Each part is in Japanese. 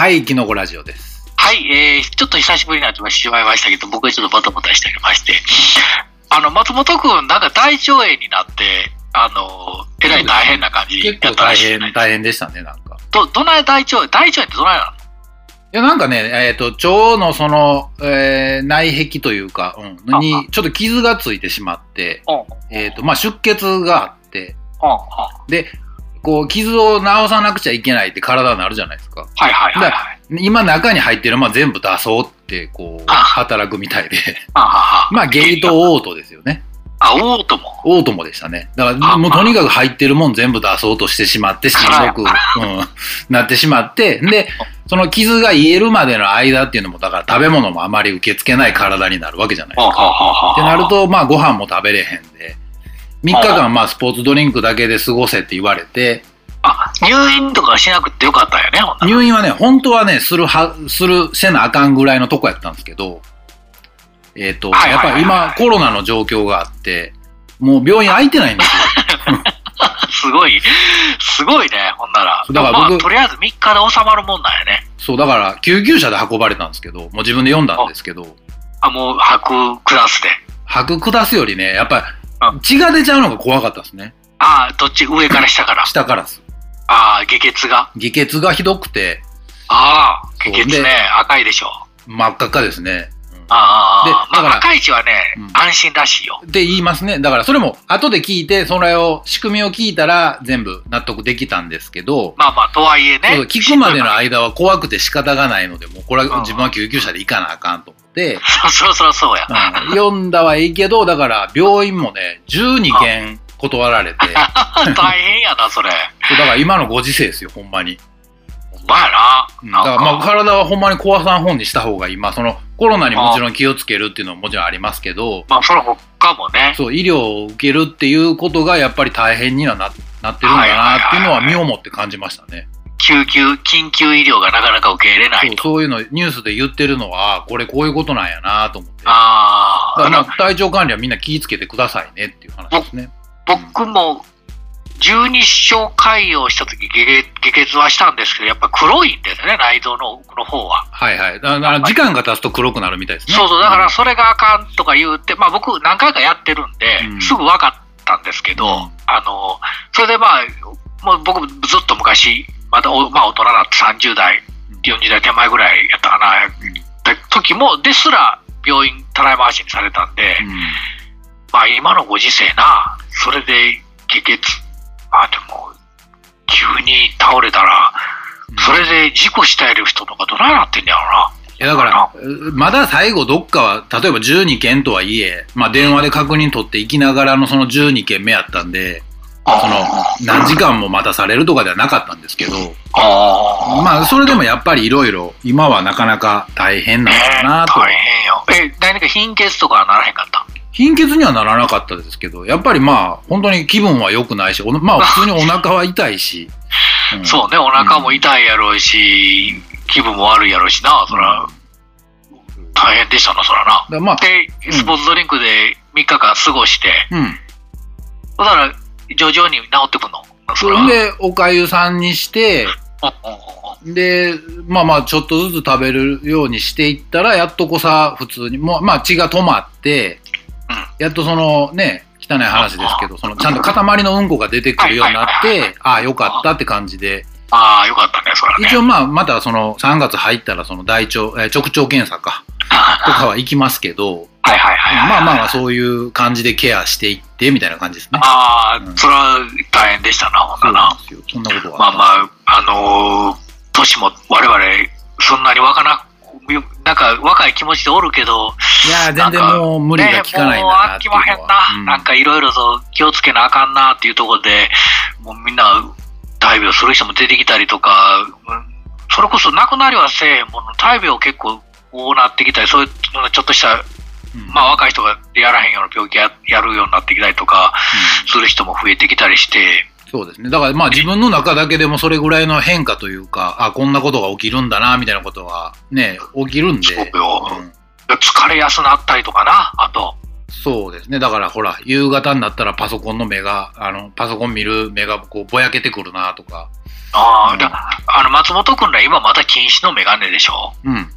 はい、キノコラジオです。はい、えー、ちょっと久しぶりになってしまいましたけど、僕はちょっとバタバタしておりまして、あの、松本くん、なんか大腸炎になって、あの、えらい大変な感じ結構やったら大変、しいじゃない大変でしたね、なんか。ど、どない大腸炎大腸炎ってどないないや、なんかね、えっ、と、腸のその、えー内壁というか、うん、あに、ちょっと傷がついてしまって、のえっ、と、まあ、出血があって。で、こう、傷を治さなくちゃいけないって体になるじゃないですか。はいはいはいはい。今中に入ってるまあ全部出そうって、こう、あ働くみたいで。まあ、ゲイとオートですよね。あ、おうとも。オートもでしたね。だから、あもうとにかく入ってるもん全部出そうとしてしまって、しんどく、うん、なってしまって、で、その傷が癒えるまでの間っていうのも、だから食べ物もあまり受け付けない体になるわけじゃないですか。ってなると、まあご飯も食べれへんで、3日間まあスポーツドリンクだけで過ごせって言われて、あ、入院とかしなくてよかったよね、ほんなら入院はね、本当はね、するは、する、せなあかんぐらいのとこやったんですけど、えっ、と、はいはいはいはいやっぱ今コロナの状況があって、もう病院空いてないんですよ。すごい、すごいね、ほんなら。だから僕まあ、とりあえず3日で収まるもんなんやね。そう、だから救急車で運ばれたんですけど、もう自分で読んだんですけど、あ、もう、吐くクラスで。吐く下すよりね、やっぱうり血が出ちゃうのが怖かったですね。ああ、どっち？上から下から？下からです。ああ、下血が？下血がひどくて、ああ、下血ねで、赤いでしょ？真っ赤っかですね。うんああ、でだからまあ、赤い血はね、うん安心らしいよ。って言いますね。だからそれも後で聞いて、それを仕組みを聞いたら全部納得できたんですけど、まあまあ、とはいえね。聞くまでの間は怖くて仕方がないので、もうこれはうん自分は救急車で行かなあかんと思って、そうそろそろそうや。うん読んだはいいけど、だから病院もね、12件断られて、大変やな、それ。だから今のご時世ですよ、ほんまに。ほんまやな。うんだからまあ体はほんまに壊さん本にした方がいい。まあそのコロナにもちろん気をつけるっていうのももちろんありますけど、まあ、その他もね。そう、医療を受けるっていうことがやっぱり大変にはななってるんだなっていうのは身をもって感じましたね。救急、緊急医療がなかなか受け入れなそいうと。そういうのニュースで言ってるのは、これこういうことなんやなと思って。だああ、からまあ体調管理はみんな気をつけてくださいねっていう話ですね。僕も十二指腸潰瘍した時下血下血はしたんですけど、やっぱ黒いんですね、内臓の奥の方は。はいはい。だから時間が経つと黒くなるみたいですね。そうそう、だからそれがあかんとか言うて、まあ僕何回かやってるんで、うんすぐ分かったんですけど、うんあの、それでまあ、もう僕ずっと昔、まだお、まあ大人になって30代、40代手前ぐらいやったかな、だ時も、ですら病院たらい回しにされたんで、うん。まあ今のご時世な、それで下血、まあでも、急に倒れたら、それで事故したいる人とかどないなってんねやろな。いやだから、まだ最後どっかは、例えば12件とはいえ、まあ電話で確認取って行きながらのその12件目やったんで、その何時間も待たされるとかではなかったんですけど。まあそれでもやっぱりいろいろ今はなかなか大変なのかなと。大変よ。え、何か貧血とかはならへんかった？貧血にはならなかったですけど、やっぱりまあ本当に気分は良くないし、お まあ普通にお腹は痛いし。うんそうね、お腹も痛いやろうし、気分も悪いやろうしな、そら、大変でしたな、そらな。まあ、で、スポーツドリンクで3日間過ごして、うん。だから、徐々に治ってくんの？そそれでおかゆさんにして、で、まあまあ、ちょっとずつ食べるようにしていったら、やっとこさ、普通に、もう、まあ、血が止まって、うん。やっとそのね、汚い話ですけど、その、ちゃんと塊のうんこが出てくるようになって、ああ、よかったって感じで、ああ、よかったね、そらね。一応まあ、またその、3月入ったら、その大腸、えー直腸検査か、とかは行きますけど、はいはいはいはい。まあまあまあ、そういう感じでケアしていって、みたいな感じですね。ああ、うんそれは大変でしたな、ほんなな。なんですよ。そんなことは。まあまあ、あのー年も我々、そんなに若な、なんか若い気持ちでおるけど、いやー、全然もう無理が効かないんだなっていうのは。ねもう飽きまへんな。うんなんかいろいろと気をつけなあかんなっていうところで、もうみんな大病する人も出てきたりとか、うんそれこそなくなりはせえへんもの、大病結構こうなってきたり、そういうちょっとした、うんまあ若い人がやらへんような病気ややるようになってきたりとか、する人も増えてきたりして、そうですね。だからまあ自分の中だけでもそれぐらいの変化というか、あ、こんなことが起きるんだな、みたいなことはね、起きるんで。そうようん疲れやすなったりとかな、あと。そうですね。だからほら、夕方になったらパソコンの目が、あの、パソコン見る目がこうぼやけてくるなとか、ああ、だあの松本君ら今また禁止のメガネでしょ？うん。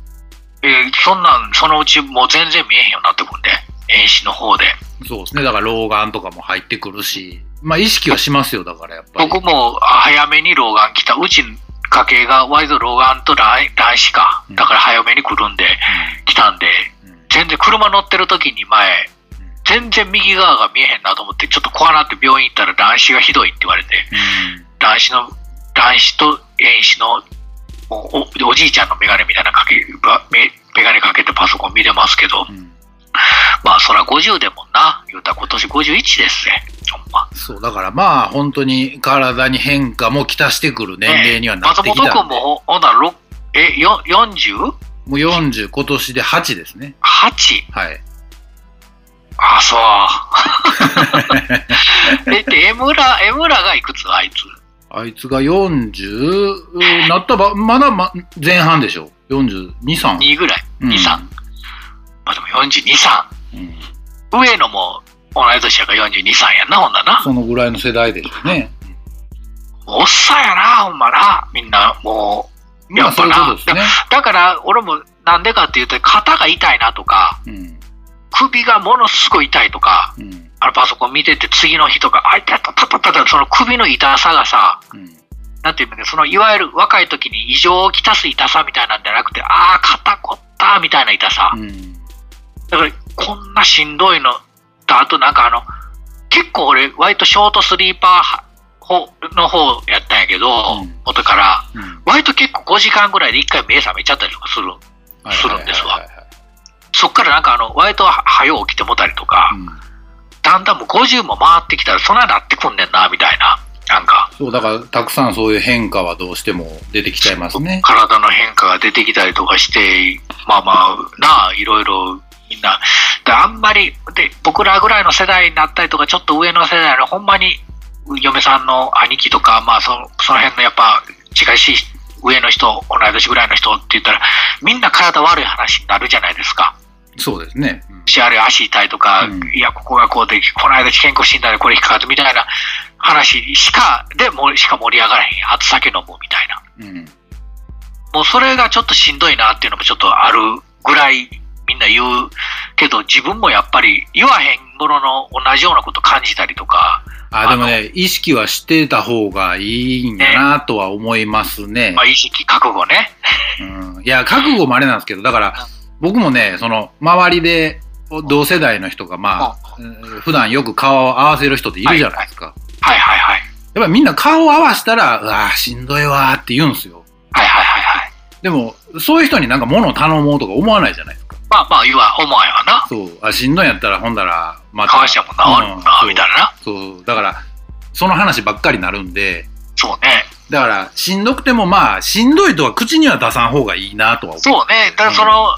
えーそんなん、そのうちもう全然見えへんようになってくんで、遠視の方で。そうですね。だから老眼とかも入ってくるし、まあ意識はしますよ、だからやっぱり。僕もあ早めに老眼来た。うち家系が割と老眼と乱乱視か。だから早めに来るんで、来たんで、うんうん全然車乗ってる時に前、全然右側が見えへんなと思って、ちょっと怖なって病院行ったら乱視がひどいって言われて、うん乱視の、乱視と遠視のおおおじいちゃんのメガネみたいなかけばメメガネかけてパソコン見れますけど、うんまあそら50でもんな、言うたら今年51ですね、ほんま。そう、だからまあ本当に体に変化もきたしてくる年齢にはなってき松本君たんで、もほほんならろえよ 40?8? もう40、今年で8ですね。はい。あ、そう。え、で、江村、江村がいくつあいつ？あいつが40なったば、まだ、ま、前半でしょ？42、3。2ぐらい。うん2、3。まあでも42、3。うん上野も同い年やから42、3やんな、ほんならな。そのぐらいの世代でしょうね。おっさんやな、ほんまな。みんな、もう。まあそういうことですね。だから、俺もなんでかっていうと、肩が痛いなとか、うん。首がものすごい痛いとか、うん。あのパソコン見てて次の日とか、あ、いたたたたたた、その首の痛さがさ、うん。なんていうのそのいわゆる若い時に異常をきたす痛さみたいなんじゃなくて、ああ、肩こったみたいな痛さ。うん。だから、こんなしんどいのと、あとなんかあの、結構俺、割とショートスリーパーの方やったんやけど、うん元から、うん。割と結構5時間ぐらいで1回目覚めちゃったりとかする。するんですわそっからなんかあの、割と早起きてもたりとか、うんだんだんもう50も回ってきたら、そんなになってくんねんな、みたいな。なんか、そう、だから、たくさんそういう変化はどうしても出てきちゃいますね。体の変化が出てきたりとかして、まあまあ、なあ、いろいろみんな、であんまり、で、僕らぐらいの世代になったりとか、ちょっと上の世代の、ほんまに、嫁さんの兄貴とか、まあその、その辺のやっぱ、近しい上の人、同い年ぐらいの人って言ったら、みんな体悪い話になるじゃないですか。そうですね。うんしあれ足痛いとか、うんいや、ここがこうで、この間健康診断でこれ引っかかってみたいな話しか、でもしか盛り上がらへん。あと酒飲むみたいな。うん。もうそれがちょっとしんどいなっていうのもちょっとあるぐらいみんな言うけど、自分もやっぱり言わへんものの同じようなこと感じたりとか、あ、でもね、意識はしてた方がいいんだなとは思いますねま。あ、意識、覚悟ね。うん。いや、覚悟もあれなんですけど、だから、僕もね、その、周りで、同世代の人が、まあ、うん普段よく顔を合わせる人っているじゃないですか。はいはいはい。やっぱりみんな顔を合わせたら、うわぁ、しんどいわーって言うんですよ。はいはいはいはい。でも、そういう人になんか物を頼もうとか思わないじゃないですか。まあまあ言わ、思わんわな。そう、あ、しんどいんやったら、ほんだら、まかわしても治るもんな、みたいなな。そう、そうだから、その話ばっかりになるんで、そうね。だから、しんどくてもまあ、しんどいとは口には出さん方がいいなとは思う。そうね。だからその、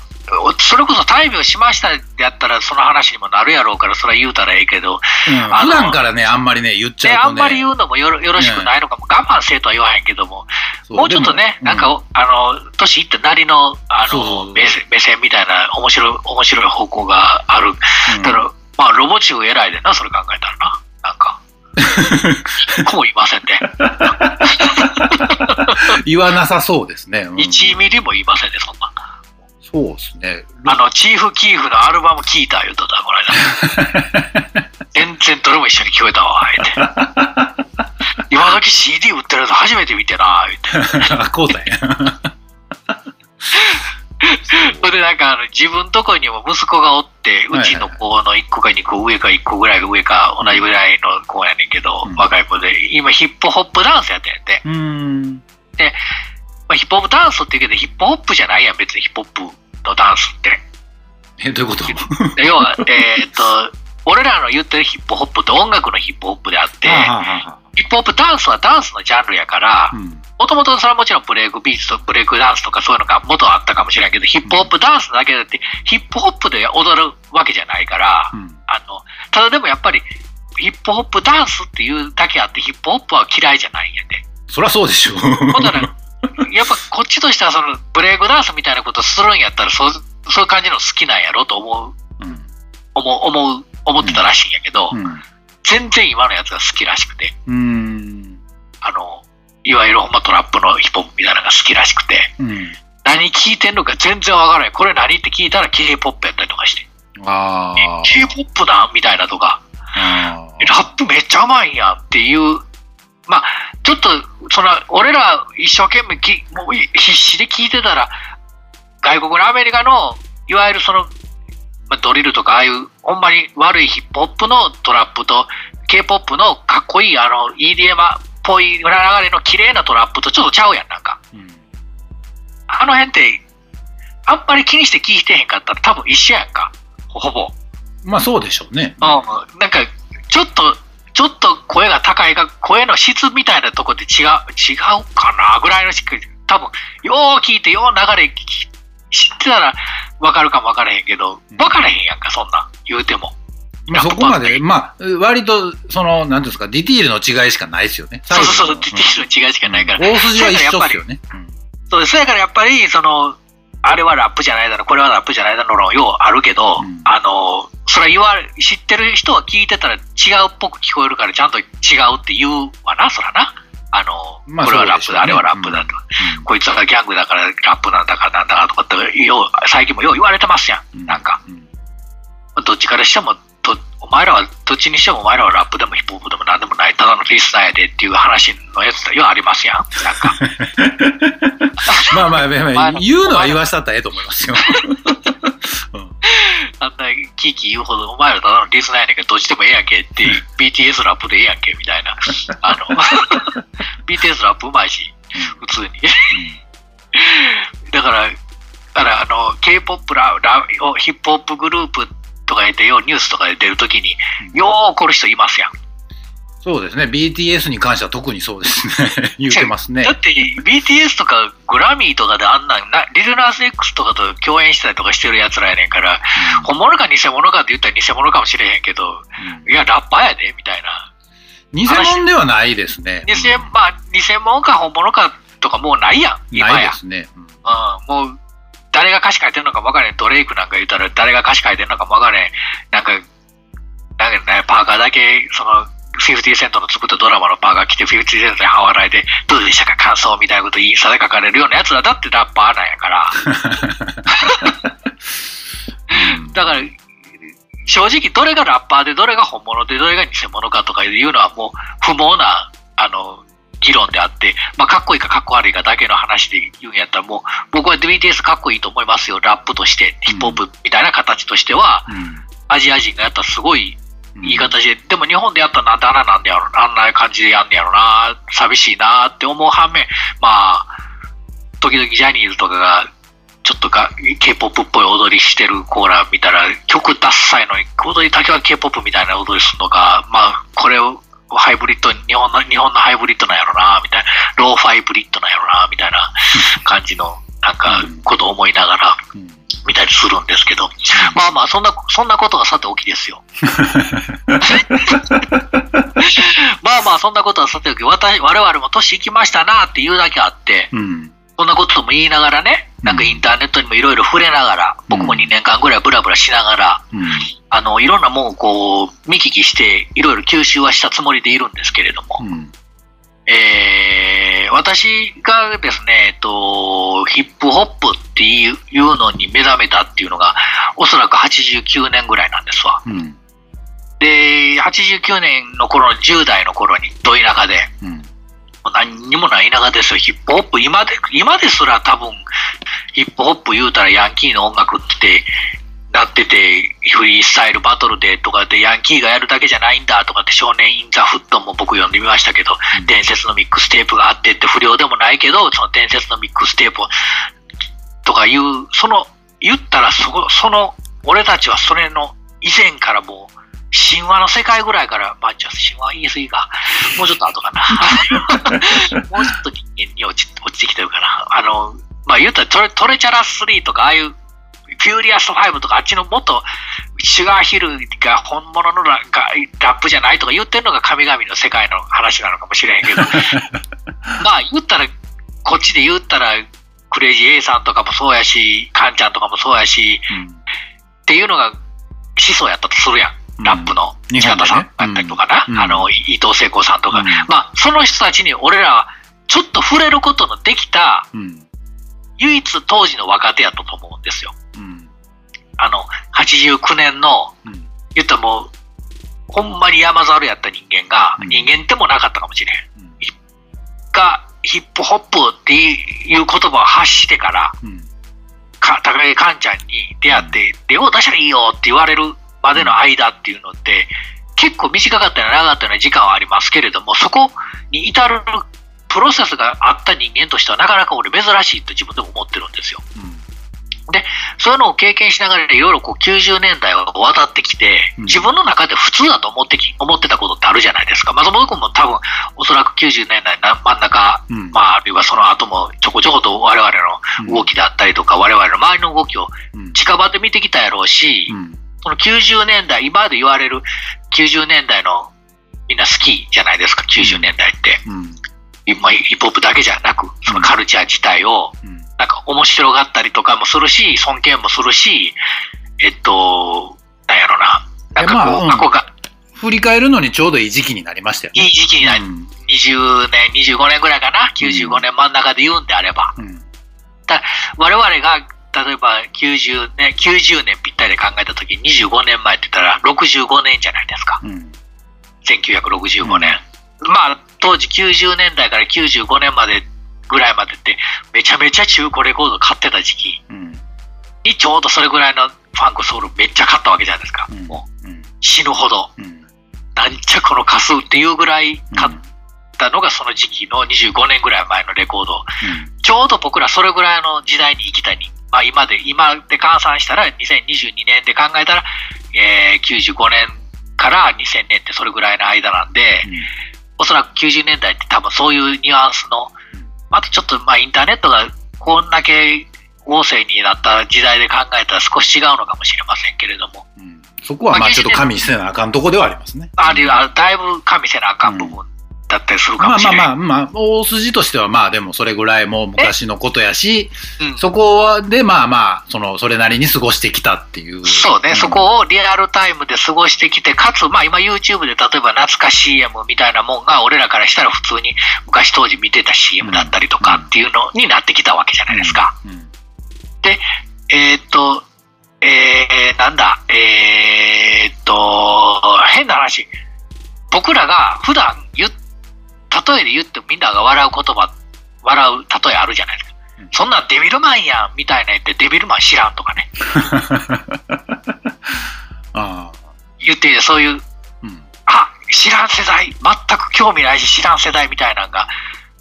それこそ大病しましたってやったらその話にもなるやろうから、それは言うたらええけど、うん、普段からね、あんまりね、言っちね、ゃうとね。あんまり言うのもよろよろしくないのかも、我慢せえとは言わへんけども、もうちょっとね、でもなんか、あの、年いってなりの、あの、目線目線みたいな面白い、面白い方向がある。うんだから、まあ、ロボチュー偉いでな、それ考えたらな。なんか。こういませんね。言わなさそうですね。うん 1ミリも言いませんね、そんな。そうですね。あの、チーフ・キーフのアルバム聞いた言うとった、この間。全然どれも一緒に聞こえたわ、言って。今時 CD 売ってるやつ初めて見てな、言って。あ、こうだや。それでなんかあの自分とこにも息子がおって、うちの子の1個か2個上か1個ぐらいが上か同じぐらいの子やねんけど、うん若い子で、今ヒップホップダンスやってんやって。うーん。まあ、ヒップホップダンスって言うけど、ヒップホップじゃないやん、別にヒップホップのダンスって。え、どういうこと？要は、えーっと、俺らの言ってるヒップホップって音楽のヒップホップであって、ヒップホップダンスはダンスのジャンルやから、うんもともとそれはもちろんブレイクビーツとブレイクダンスとかそういうのが元あったかもしれないけど、ヒップホップダンスだけだって、ヒップホップで踊るわけじゃないから、うんあの、ただでもやっぱり、ヒップホップダンスっていうだけあって、ヒップホップは嫌いじゃないんやで。そりゃそうでしょ。ほんなら、やっぱこっちとしてはそのブレイクダンスみたいなことするんやったら、そうそういう感じの好きなんやろと思う、うん。思う、思う、思ってたらしいんやけど、うん。全然今のやつが好きらしくて、うーん。あの、いわゆるほんまトラップのヒップホップみたいなのが好きらしくて、うん。何聞いてんのか全然わからない。これ何って聞いたら K-POP やったりとかして、ああ。K-POP だみたいなとか、あラップめっちゃうまいんやっていう、まあ、ちょっと、その、俺ら一生懸命きもう必死で聞いてたら、外国のアメリカの、いわゆるその、まあ、ドリルとか、ああいう、ほんまに悪いヒップホップのトラップと、K-POP のかっこいい、あの、EDM っぽい流れの綺麗なトラップとちょっとちゃうやん、なんか。うんあの辺って、あんまり気にして聞いてへんかったら多分一緒やんか。ほぼ。まあそうでしょうね。うん、なんか、ちょっと、ちょっと声が高いが、声の質みたいなとこで違う、違うかなぐらいのしか、多分、よう聞いて、よう流れ聞き知ってたら分かるかも分からへんけど、分からへんやんか、そんなん、言うても。まあそこまで、まあ、割と、その、なんていうんですか、ディティールの違いしかないですよね。そうそうそう、ディティールの違いしかないから。大筋は一緒ですよね。そうです。からやっぱり、その、あれはラップじゃないだろ、これはラップじゃないだろのようあるけど、うんあの、それは言われ、知ってる人は聞いてたら違うっぽく聞こえるから、ちゃんと違うって言うわな、そらな。あの、まあこれはラップだ、あれはラップだと。こいつはギャングだからラップなんだかなんだかとかって、よう、最近もよう言われてますやん。うんなんか、うんどっちからしても、とお前らは、どっちにしてもお前らはラップでもヒップホップでもなんでもない、ただのリスナーやでっていう話のやつだようありますやん。なんか。まあまあ、まあ言うのは言わしたったらええと思いますよ。うんあんなキーキー言うほど、お前らただのリスナーやねんけど、どっちでもええやんけって、BTS ラップでええやんけ、みたいな。あの、BTS ラップうまいし、普通に。だから、だからあの、K-POP ララヒップホップグループとか言ってよ、ニュースとかで出るときに、よう怒る人いますやん。そうですね。BTS に関しては特にそうですね。言うてますねだ。って BTS とかグラミーとかであんなんな、リルナース X とかと共演したりとかしてるやつらやねんから、本物か偽物かって言ったら偽物かもしれへんけど、うんいや、ラッパーやで、みたいな。偽物ではないですね。偽まあ、偽物か本物かとかもうないやん、今や。ないですね。うんうん、もう、誰が歌詞書いてるのかも分からへん。ドレイクなんか言ったら誰が歌詞書いてるのかも分からへん。なんか、なんかね、パーカーだけ、その、50セントの作ったドラマのパーカー着て、50セントで半笑いで、どうでしたか感想みたいなことインスタで書かれるようなやつらだってラッパーなんやから。だから、正直どれがラッパーでどれが本物でどれが偽物かとかいうのはもう不毛な、あの、議論であって、まあ、かっこいいかかっこ悪いかだけの話で言うんやったら、もう、僕は BTS かっこいいと思いますよ、ラップとして、ヒップホップみたいな形としては、うん。アジア人がやったらすごいうん。言い方で、でも日本でやったらなんであんななんでやろあんな感じでやんねやろな、寂しいなって思う反面、まあ、時々ジャニーズとかが、ちょっとが K-POP っぽい踊りしてるコーラ見たら、曲ダッサいのに、踊りだけは K-POP みたいな踊りするのか、まあ、これをハイブリッド、日本の、日本のハイブリッドなんやろな、みたいな、ローファイブリッドなんやろな、みたいな感じの、なんか、ことを思いながらうん。見たりするんですけど、まあまあ、そんな、そんなことがさておきですよ。まあまあ、そんなことはさておき、私、我々も年いきましたなっていうだけあって、うんそんなことも言いながらね、なんかインターネットにもいろいろ触れながら、僕も2年間ぐらいブラブラしながら、うん。あの、いろんなもんをこう、見聞きして、いろいろ吸収はしたつもりでいるんですけれども、うん。えー、私がですね、えっと、ヒップホップっていういうのに目覚めたっていうのが、おそらく89年ぐらいなんですわ。うん。で、89年の頃、10代の頃に、ど田舎何にもない田舎ですよ、ヒップホップ。今で、今ですら多分、ヒップホップ言うたらヤンキーの音楽ってなってて、フリースタイルバトルでとかでヤンキーがやるだけじゃないんだとかって少年インザフッドも僕読んでみましたけど、うん伝説のミックステープがあってって不良でもないけど、その伝説のミックステープとかいう、その、言ったらそこ、その、俺たちはそれの以前からもう、神話の世界ぐらいから、まあ、じゃあ神話言い過ぎか。もうちょっと後かな。もうちょっと人間に落ち落ちてきてるかな。あの、まあ言ったらトレトレチャラ3とか、ああいう、フューリアス5とか、あっちのもっと、シュガーヒルが本物のラがラップじゃないとか言ってるのが神々の世界の話なのかもしれへんけど、まあ言ったら、こっちで言ったら、クレイジー A さんとかもそうやし、カンちゃんとかもそうやし、っていうのが思想やったとするやん。ラップの日近田さんだったりとかな、うんあの、伊藤聖子さんとか、うんまあ、その人たちに俺らはちょっと触れることのできた、うん。唯一当時の若手やったと思うんですよ。うん。あの、89年の、うん。言ったらもう、ほんまに山猿やった人間が、うん人間でもなかったかもしれん。うん。が、ヒップホップっていう言葉を発してから、うん。か高木寛ちゃんに出会って、レオ出したらいいよって言われるまでの間っていうのって、結構短かったり長かったりの時間はありますけれども、そこに至るプロセスがあった人間としてはなかなか俺珍しいと自分でも思ってるんですよ。そういうのを経験しながらいろいろこう90年代を渡ってきて、うん自分の中で普通だと思ってき、思ってたことってあるじゃないですか。松本君も多分、おそらく90年代な真ん中、うん。まあ、あるいはその後もちょこちょこと我々の動きだったりとか、我々の周りの動きをうん。近場で見てきたやろうし、うん。その90年代、今まで言われる90年代のみんな好きじゃないですか、90年代って。うん。まあヒップホップだけじゃなく、そのカルチャー自体を、うん。なんか面白がったりとかもするし、尊敬もするし、えっと、なんやろな。なんかこう、まあうん憧れ振り返るのにちょうどいい時期になりましたよね。いい時期になり、うん。20年、25年ぐらいかな、95年真ん中で言うんであれば、うん。我々が、例えば90年、90年ぴったりで考えたとき、25年前って言ったら65年じゃないですか。うん。1965年。まあ、当時90年代から95年までぐらいまでって、めちゃめちゃ中古レコード買ってた時期うん。にちょうどそれぐらいのファンクソウルめっちゃ買ったわけじゃないですか。うん。もううん。死ぬほど。うん。なんちゃこの数っていうぐらい買ったのがその時期の25年ぐらい前のレコード。ちょうど僕らそれぐらいの時代に生きたに、まあ今で、今で換算したら2022年で考えたら、えー、95年から2000年ってそれぐらいの間なんで、おそらく90年代って多分そういうニュアンスの、あとちょっとまあインターネットがこんだけ旺盛になった時代で考えたら少し違うのかもしれませんけれども、うん。うん。そこはまあちょっと加味せなあかんとこではありますね。あるいはだいぶ加味せなあかん部分だったりするかまあもしれない。まあまあ、まあ、大筋としてはまあでもそれぐらいもう昔のことやし、うんそこでまあまあ、その、それなりに過ごしてきたっていう。そうね、んそこをリアルタイムで過ごしてきて、かつ、まあ今 YouTube で例えば懐か CM みたいなもんが俺らからしたら普通に昔当時見てた CM だったりとかっていうのになってきたわけじゃないですか。うん。えーっと、えー、なんだ、えーっと、変な話。僕らが普段例えで言ってみんなが笑う言葉、笑う例えあるじゃないですかうん。そんなんデビルマンやんみたいな言ってデビルマン知らんとかね。ああ。言ってそういううん。あ知らん世代、全く興味ないし知らん世代みたいなのが、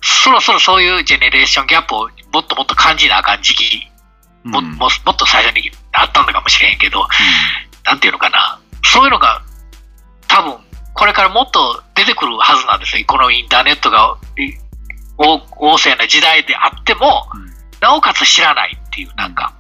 そろそろそういうジェネレーションギャップをもっともっと感じなあかん時期、もうんももっと最初にあったのかもしれへんけど、なんていうのかな、そういうのが多分これからもっと出てくるはずなんですよ。このインターネットがい旺旺盛な時代であっても、うんなおかつ知らないっていう、なんか、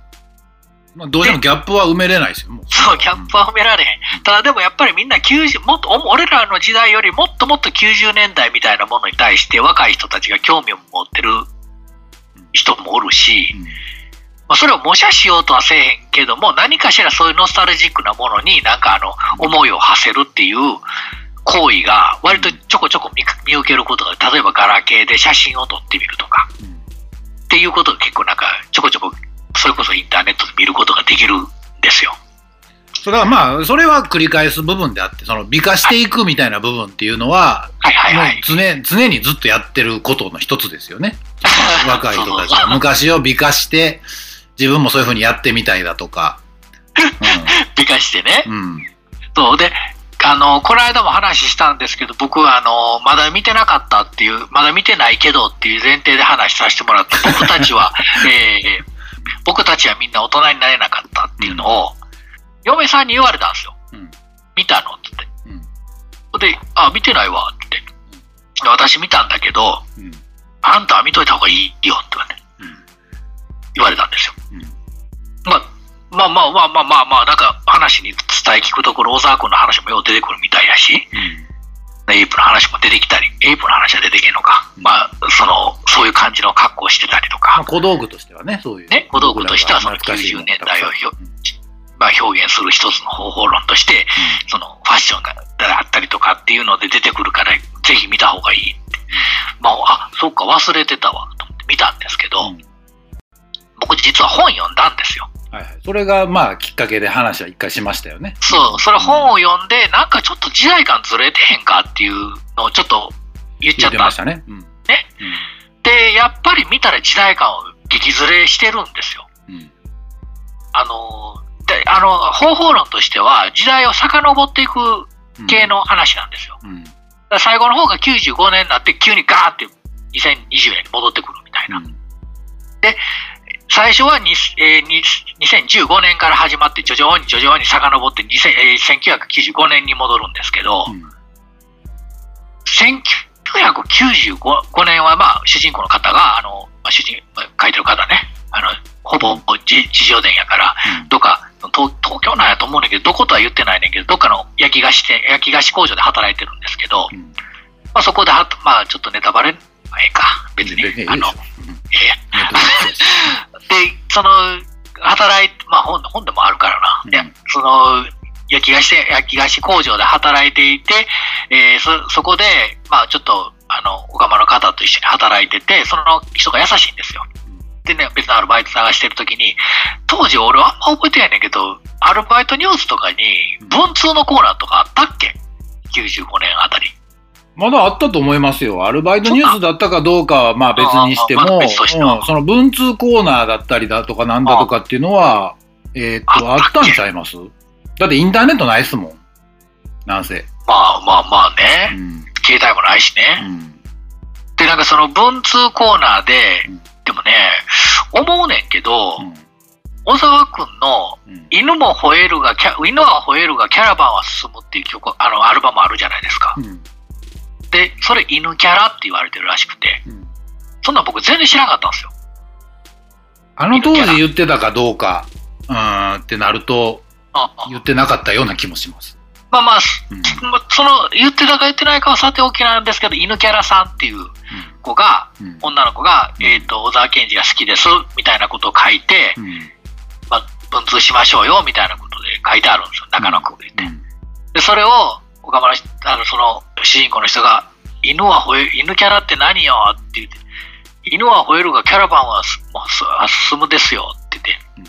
まあ、どうしてもギャップは埋めれないですよ。もうそう、ギャップは埋められへん。ただでもやっぱりみんな90、もっと、お俺らの時代よりもっともっと90年代みたいなものに対して若い人たちが興味を持ってる人もおるし、うんまあ、それを模写しようとはせえへんけども、何かしらそういうノスタルジックなものになんかあの、思いを馳せるっていう行為が割とちょこちょこ見見受けることが、例えばガラケーで写真を撮ってみるとか、うんっていうことが結構なんかちょこちょこ、それこそインターネットで見ることができるんですよ。それはまあ、それは繰り返す部分であって、その美化していくみたいな部分っていうのは、はいはいはい。常常にずっとやってることの一つですよね。若い人たちが昔を美化して、自分もそういうふうにやってみたいだとか。美化してね。うん。うん。そうで、あの、この間も話したんですけど、僕はあの、まだ見てなかったっていう、まだ見てないけどっていう前提で話させてもらって、僕たちは、えー僕たちはみんな大人になれなかったっていうのを、嫁さんに言われたんですよ。うん。見たのって言うん。で、あ、見てないわって。で私見たんだけど、うん。あんたは見といた方がいいよって言われうん。言われたんですよ。うん。まあ、まあまあまあまあまあまあ、なんか話に伝え聞くところ、小沢君の話もよう出てくるみたいやし、エイプの話も出てきたり、エイプの話は出てけんのか。まあ、その、そういう感じの格好をしてたりとまあ、か、小道具としてはね、そういう。ね小道具としてはその懐かしいもの90年代をたくさんまあ表現する一つの方法論として、そのファッションがあったりとかっていうので出てくるから、ぜひ見た方がいい。まあ、あ、そっか、忘れてたわ、と思って見たんですけど、うん僕実は本読んだんですよ。はいはい。それが、まあ、きっかけで話は一回しましたよね。そう、それ本を読んで、なんかちょっと時代感ずれてへんかっていうのをちょっと言っちゃってたましたね。うん。ねで、やっぱり見たら時代感を激ずれしてるんですよ。うん。うん。あの、で、あの、方法論としては、時代を遡っていくうん系。の話なんですよ。うん。最後の方が95年になって、急にガーって2020年に戻ってくるみたいな。うん最初はに、えーに2015年から始まって、徐々に徐々に遡って2000、えー1995年に戻るんですけど、うん。1995年は、まあ、主人公の方が、あの、まあ、主人、まあ書いてる方ね、あの、ほぼ自自叙伝やから、どっか、東東京なんやと思うねんだけど、どことは言ってないねんけど、どっかの焼き菓子店、焼き菓子工場で働いてるんですけど、うん。まあ、そこでは、まあ、ちょっとネタバレ、まあ、ええか、別に。あの、うん。ええ で、その、働いて、まあ本、本でもあるからな。うんで、その、焼き菓子店、焼き菓子工場で働いていて、えーそ、そこで、まあちょっと、あの、おかまの方と一緒に働いてて、その人が優しいんですよ。でね、別のアルバイト探してるときに、当時俺はあんま覚えてないねんけど、アルバイトニュースとかに、文通のコーナーとかあったっけ ?95 年あたり。まだあったと思いますよ。アルバイトニュースだったかどうかはまあ別にしても、その文通コーナーだったりだとかなんだとかっていうのは、えーっと、あったんちゃいます？だってインターネットないっすもん。なんせ。まあまあまあうね、ん。携帯もないしね。うん。で、なんかその文通コーナーでうん、でもね、思うねんけど、うん小沢くんのうん犬も吠えるが、キャ犬は吠えるがキャラバンは進むっていう曲、あの、アルバムあるじゃないですか。うんで、それ犬キャラって言われてるらしくて、うん。そんなん僕全然知らなかったんですよ。あの当時言ってたかどうか、うーんってなると、言ってなかったような気もします。まあまあ、うん。まあその、言ってたか言ってないかはさておきなんですけど、犬キャラさんっていう子が、うん。女の子が、うん。えっ、と、小沢健二が好きです、みたいなことを書いて、うん。まあ、文通しましょうよ、みたいなことで書いてあるんですよ、中野区で言って。うん。で、それを、岡村し、あの、その、主人公の人が、犬は吠え、犬キャラって何よ？って言って、犬は吠えるがキャラバンはすもうすあ進むですよって言って、うん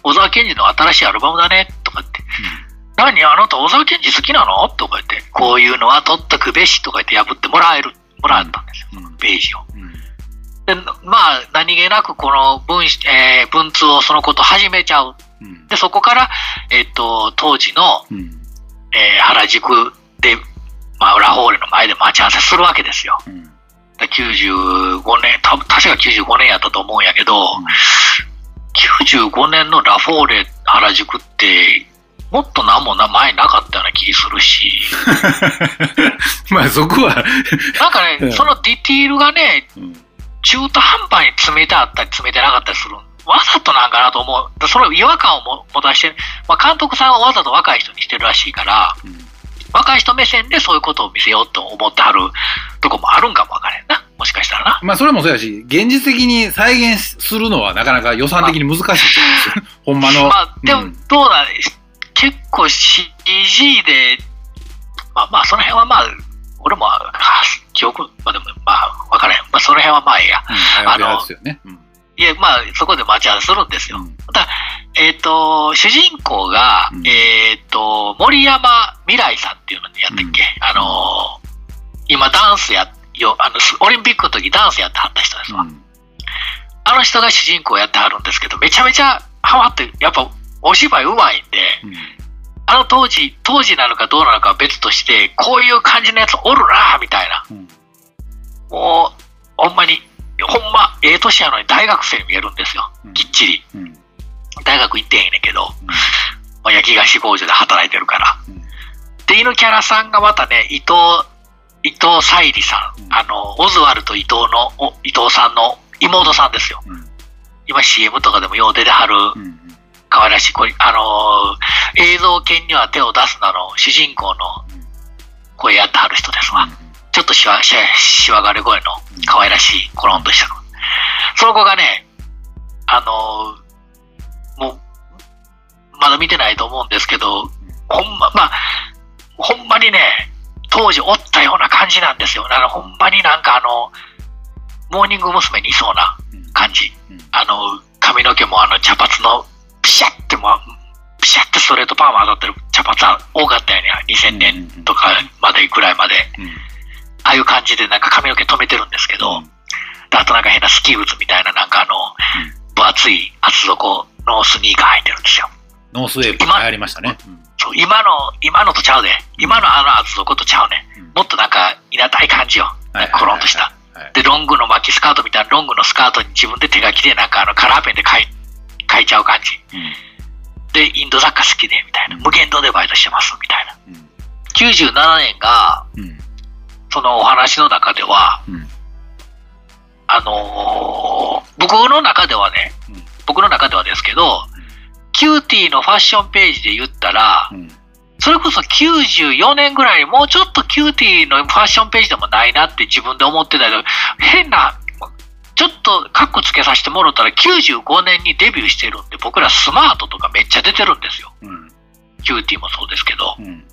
小沢健二の新しいアルバムだね、とかって、何あなた小沢健二好きなの？とか言って、こういうのは取っとくべしとか言って破ってもらえる、もらったんですよ、うん。ページを。うん。で、まあ、何気なくこの文,、えー文通をそのこと始めちゃう。うん。で、そこから、えっ、と、当時の、うんえー原宿で、まあ、ラフォーレの前で待ち合わせするわけですよ。うんで95年、た確か95年やったと思うんやけど、95年のラフォーレ原宿って、もっと何もな前なかったような気するし、まあそこは、なんかね、うんそのディティールがね、うん中途半端に詰めてあったり詰めてなかったりする。わざとなんかなと思う。それを違和感をも持たして、まあ、監督さんはわざと若い人にしてるらしいから、うん若い人目線でそういうことを見せようと思ってはるとこもあるんかもわからへんな。もしかしたらな。まあそれもそうやし、現実的に再現するのはなかなか予算的に難しいと思うんですよ。ほんまの。まあ、でもうん、どうなん結構 CG で、まあまあ、その辺はまあ、俺も、あ記憶、まあでも、まあ、わからへん。まあ、その辺はまあええや。うん、あれですよね。うんいや、まあ、そこで待ち合わせするんですよ。うん。えっ、と、主人公が、うん。えっ、と、森山未来さんっていうのにやったっけ、あのー今ダンスや、よ、あの、スオリンピックの時ダンスやってはった人ですわ。うん。あの人が主人公やってはるんですけど、めちゃめちゃハマって、やっぱお芝居うまいんで、うん。あの当時、当時なのかどうなのかは別として、こういう感じのやつおるなぁみたいな。うん。もう、ほんまに、ほんま、ええ年やのに大学生に見えるんですよ。うん。きっちり。うん。大学行ってへんねんけど、うん。まあ、焼き菓子工場で働いてるから。うん。で、犬キャラさんがまたね、伊藤、伊藤沙莉さん、うん。あの、オズワルド伊藤の、お伊藤さんの妹さんですよ。うん。今 CM とかでもよう出てはる、うん可愛らしい子、あのー映像犬には手を出すなの主人公の声やってはる人ですわ。ちょっとしわ、しわしわがれ声の可愛らしいコロンとした子。その子がね、あのーもう、まだ見てないと思うんですけど、ほんま、まあ、ほんまにね、当時おったような感感じなんですよ。だからほんまになんかあの、モーニング娘。にいそうな感じ。あの、髪の毛もあの茶髪のピシャっても、ピシャってストレートパーマ当たってる茶髪は多かったよね。2000年とかまでぐらいまで。ああいう感じでなんか髪の毛止めてるんですけど、あとなんか変なスキー靴みたいななんかあの、分厚い厚底のスニーカー履いてるんですよ。 Northwave 流行りましたね。そう今の、今のとちゃうで。今のあの厚底とちゃうね。もっとなんか、いなたい感じよ。コロンとした。で、ロングの巻きスカートみたいなロングのスカートに自分で手書きでなんかあのカラーペンで書い書いちゃう感じ。うん、で、インド雑貨好きで、みたいな。むげん堂でバイトしてます、みたいな。うん、97年が、うん、そのお話の中では、あのー、僕の中ではね、僕の中ではですけど、 CUTiE のファッションページで言ったら、それこそ94年ぐらいにもうちょっと CUTiE のファッションページでもないなって自分で思ってたけど、変な、ちょっとカッコつけさせてもらったら95年にデビューしてるんで、僕らスマートとかめっちゃ出てるんですよ。うん、 CUTiE もそうですけど、うん、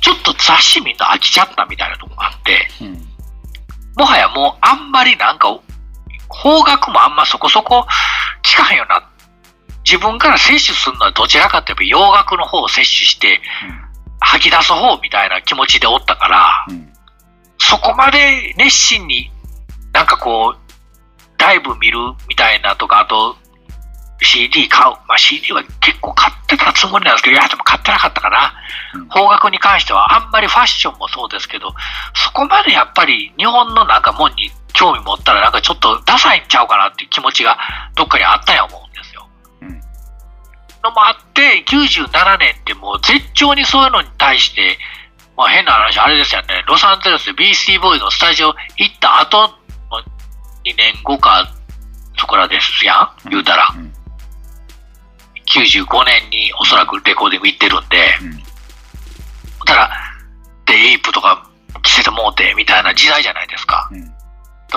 ちょっと雑誌みんな飽きちゃったみたいなとこがあって、うん、もはやもうあんまりなんか、邦楽もあんまそこそこ聞かへんようにな自分から摂取するのはどちらかというと洋楽の方を摂取して、吐き出す方みたいな気持ちでおったから、うん、そこまで熱心になんかこう、ライブ見るみたいなとか、あと CD 買う。まあ CD は結構買ってたつもりなんですけど、いや、でも買ってなかったかな。うん、方角に関してはあんまりファッションもそうですけど、そこまでやっぱり日本のなんかもんに興味持ったらなんかちょっとダサいんちゃうかなっていう気持ちがどっかにあったんや思うんですよ。のもあって、97年ってもう絶頂にそういうのに対して、まあ変な話、あれですよね、ロサンゼルスで BC ボーイズのスタジオ行った後の2年後か、そこらですやん、言うたら。95年におそらくレコーディング行ってるんで、うん、たら、で、エイプとか着せてもうてみたいな時代じゃないですか。うん、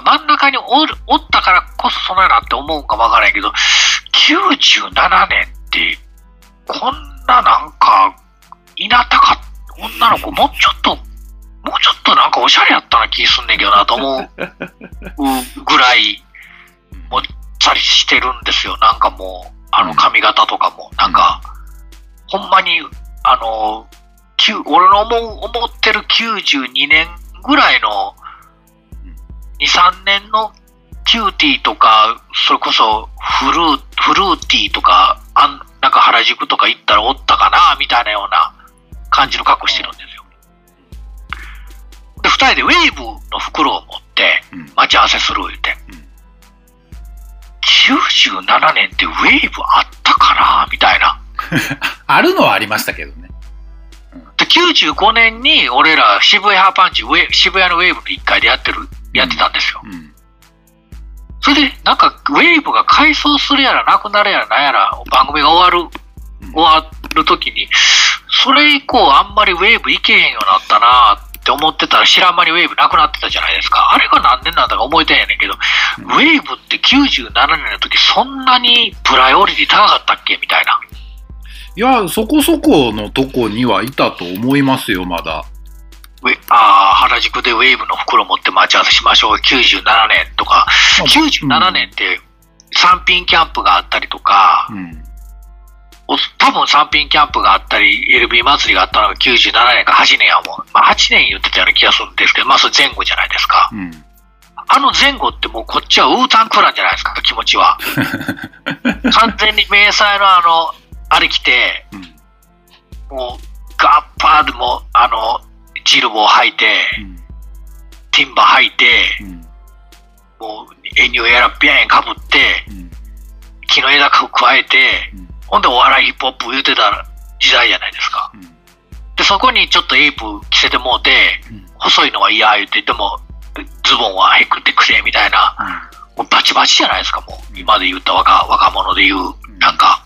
真ん中におるおったからこそそのようなって思うかわからないけど、97年って、こんななんか、いなたか、女の子もうちょっと、もうちょっとなんかおしゃれやったな気すんねんけどなと思う ぐらい、もっちゃりしてるんですよ。なんかもう、あの髪型とかも、なんか、ほんまに、あの、俺の思う、思ってる92年ぐらいの、2、3年の CUTiE とか、それこそフルー、フルーティーとか、あんなんか原宿とか行ったらおったかな、みたいなような感じの格好してるんですよ。で、二人でウェーブの袋を持って待ち合わせする言うて。うん、97年ってウェーブあったかな、みたいな。あるのはありましたけどね。で95年に俺ら渋谷ハーパンチ、渋谷のウェーブの1階でやってる、やってたんですよ。うんうんそれで、なんか、ウェーブが改装するやら、なくなるやら、なんやら、番組が終わる、終わるときに、それ以降、あんまりウェーブ行けへんようになったなって思ってたら、知らん間にウェーブなくなってたじゃないですか。あれが何年なんだか覚えてんやねんけど、ウェーブって97年の時、そんなにプライオリティ高かったっけ？みたいな。いや、そこそこのとこにはいたと思いますよ、まだ。あ原宿でウェーブの袋持って待ち合わせしましょう、97年とか、97年って3品キャンプがあったりとか、うん、多分3品キャンプがあったり、LB 祭りがあったのが97年か8年やもん、まあ、8年言ってたような気がするんですけど、まあそれ前後じゃないですか。うんあの前後ってもうこっちはウータンクランじゃないですか、気持ちは。完全に迷彩のあの、あれ着て、うん、もうガッパーでも、あの、ジルボを履いて、うん、ティンバ履いて、うん、もうエニューやらビャンかぶって、うん、木の枝く加えて、ほんでお笑いヒップホップ言うてた時代じゃないですか。で、そこにちょっとエイプ着せてもうて、細いのは嫌言ってでも、ズボンはへくってくせみたいな、もうバチバチじゃないですか、もう。今で言った若若者で言う、なんか。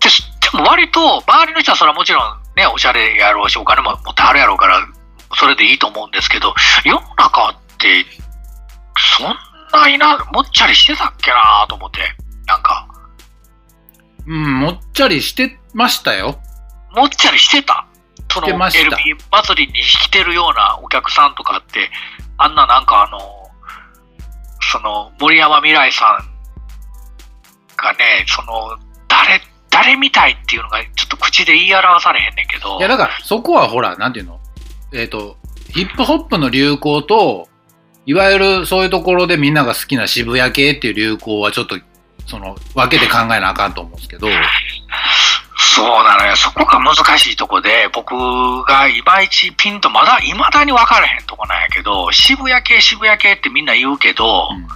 ででも割と、周りの人はそれはもちろんね、おしゃれやろうし、お金も持ってはるやろうから、それでいいと思うんですけど、世の中って、そんなにな、もっちゃりしてたっけなと思って、なんか。うん、もっちゃりしてましたよ。もっちゃりしてた？その来てました LP 祭りに来てるようなお客さんとかって、あんななんかあの、その森山未来さんがね、その、誰、誰みたいっていうのがちょっと口で言い表されへんねんけどい、や、だから、そこはほら、なんていうの？えっ、と、ヒップホップの流行と、いわゆるそういうところでみんなが好きな渋谷系っていう流行はちょっと、その、分けて考えなあかんと思うんですけど、そうなのよ。そこが難しいとこで、僕がいまいちピンとまだ、未だに分からへんとこなんやけど、渋谷系、渋谷系ってみんな言うけど、うん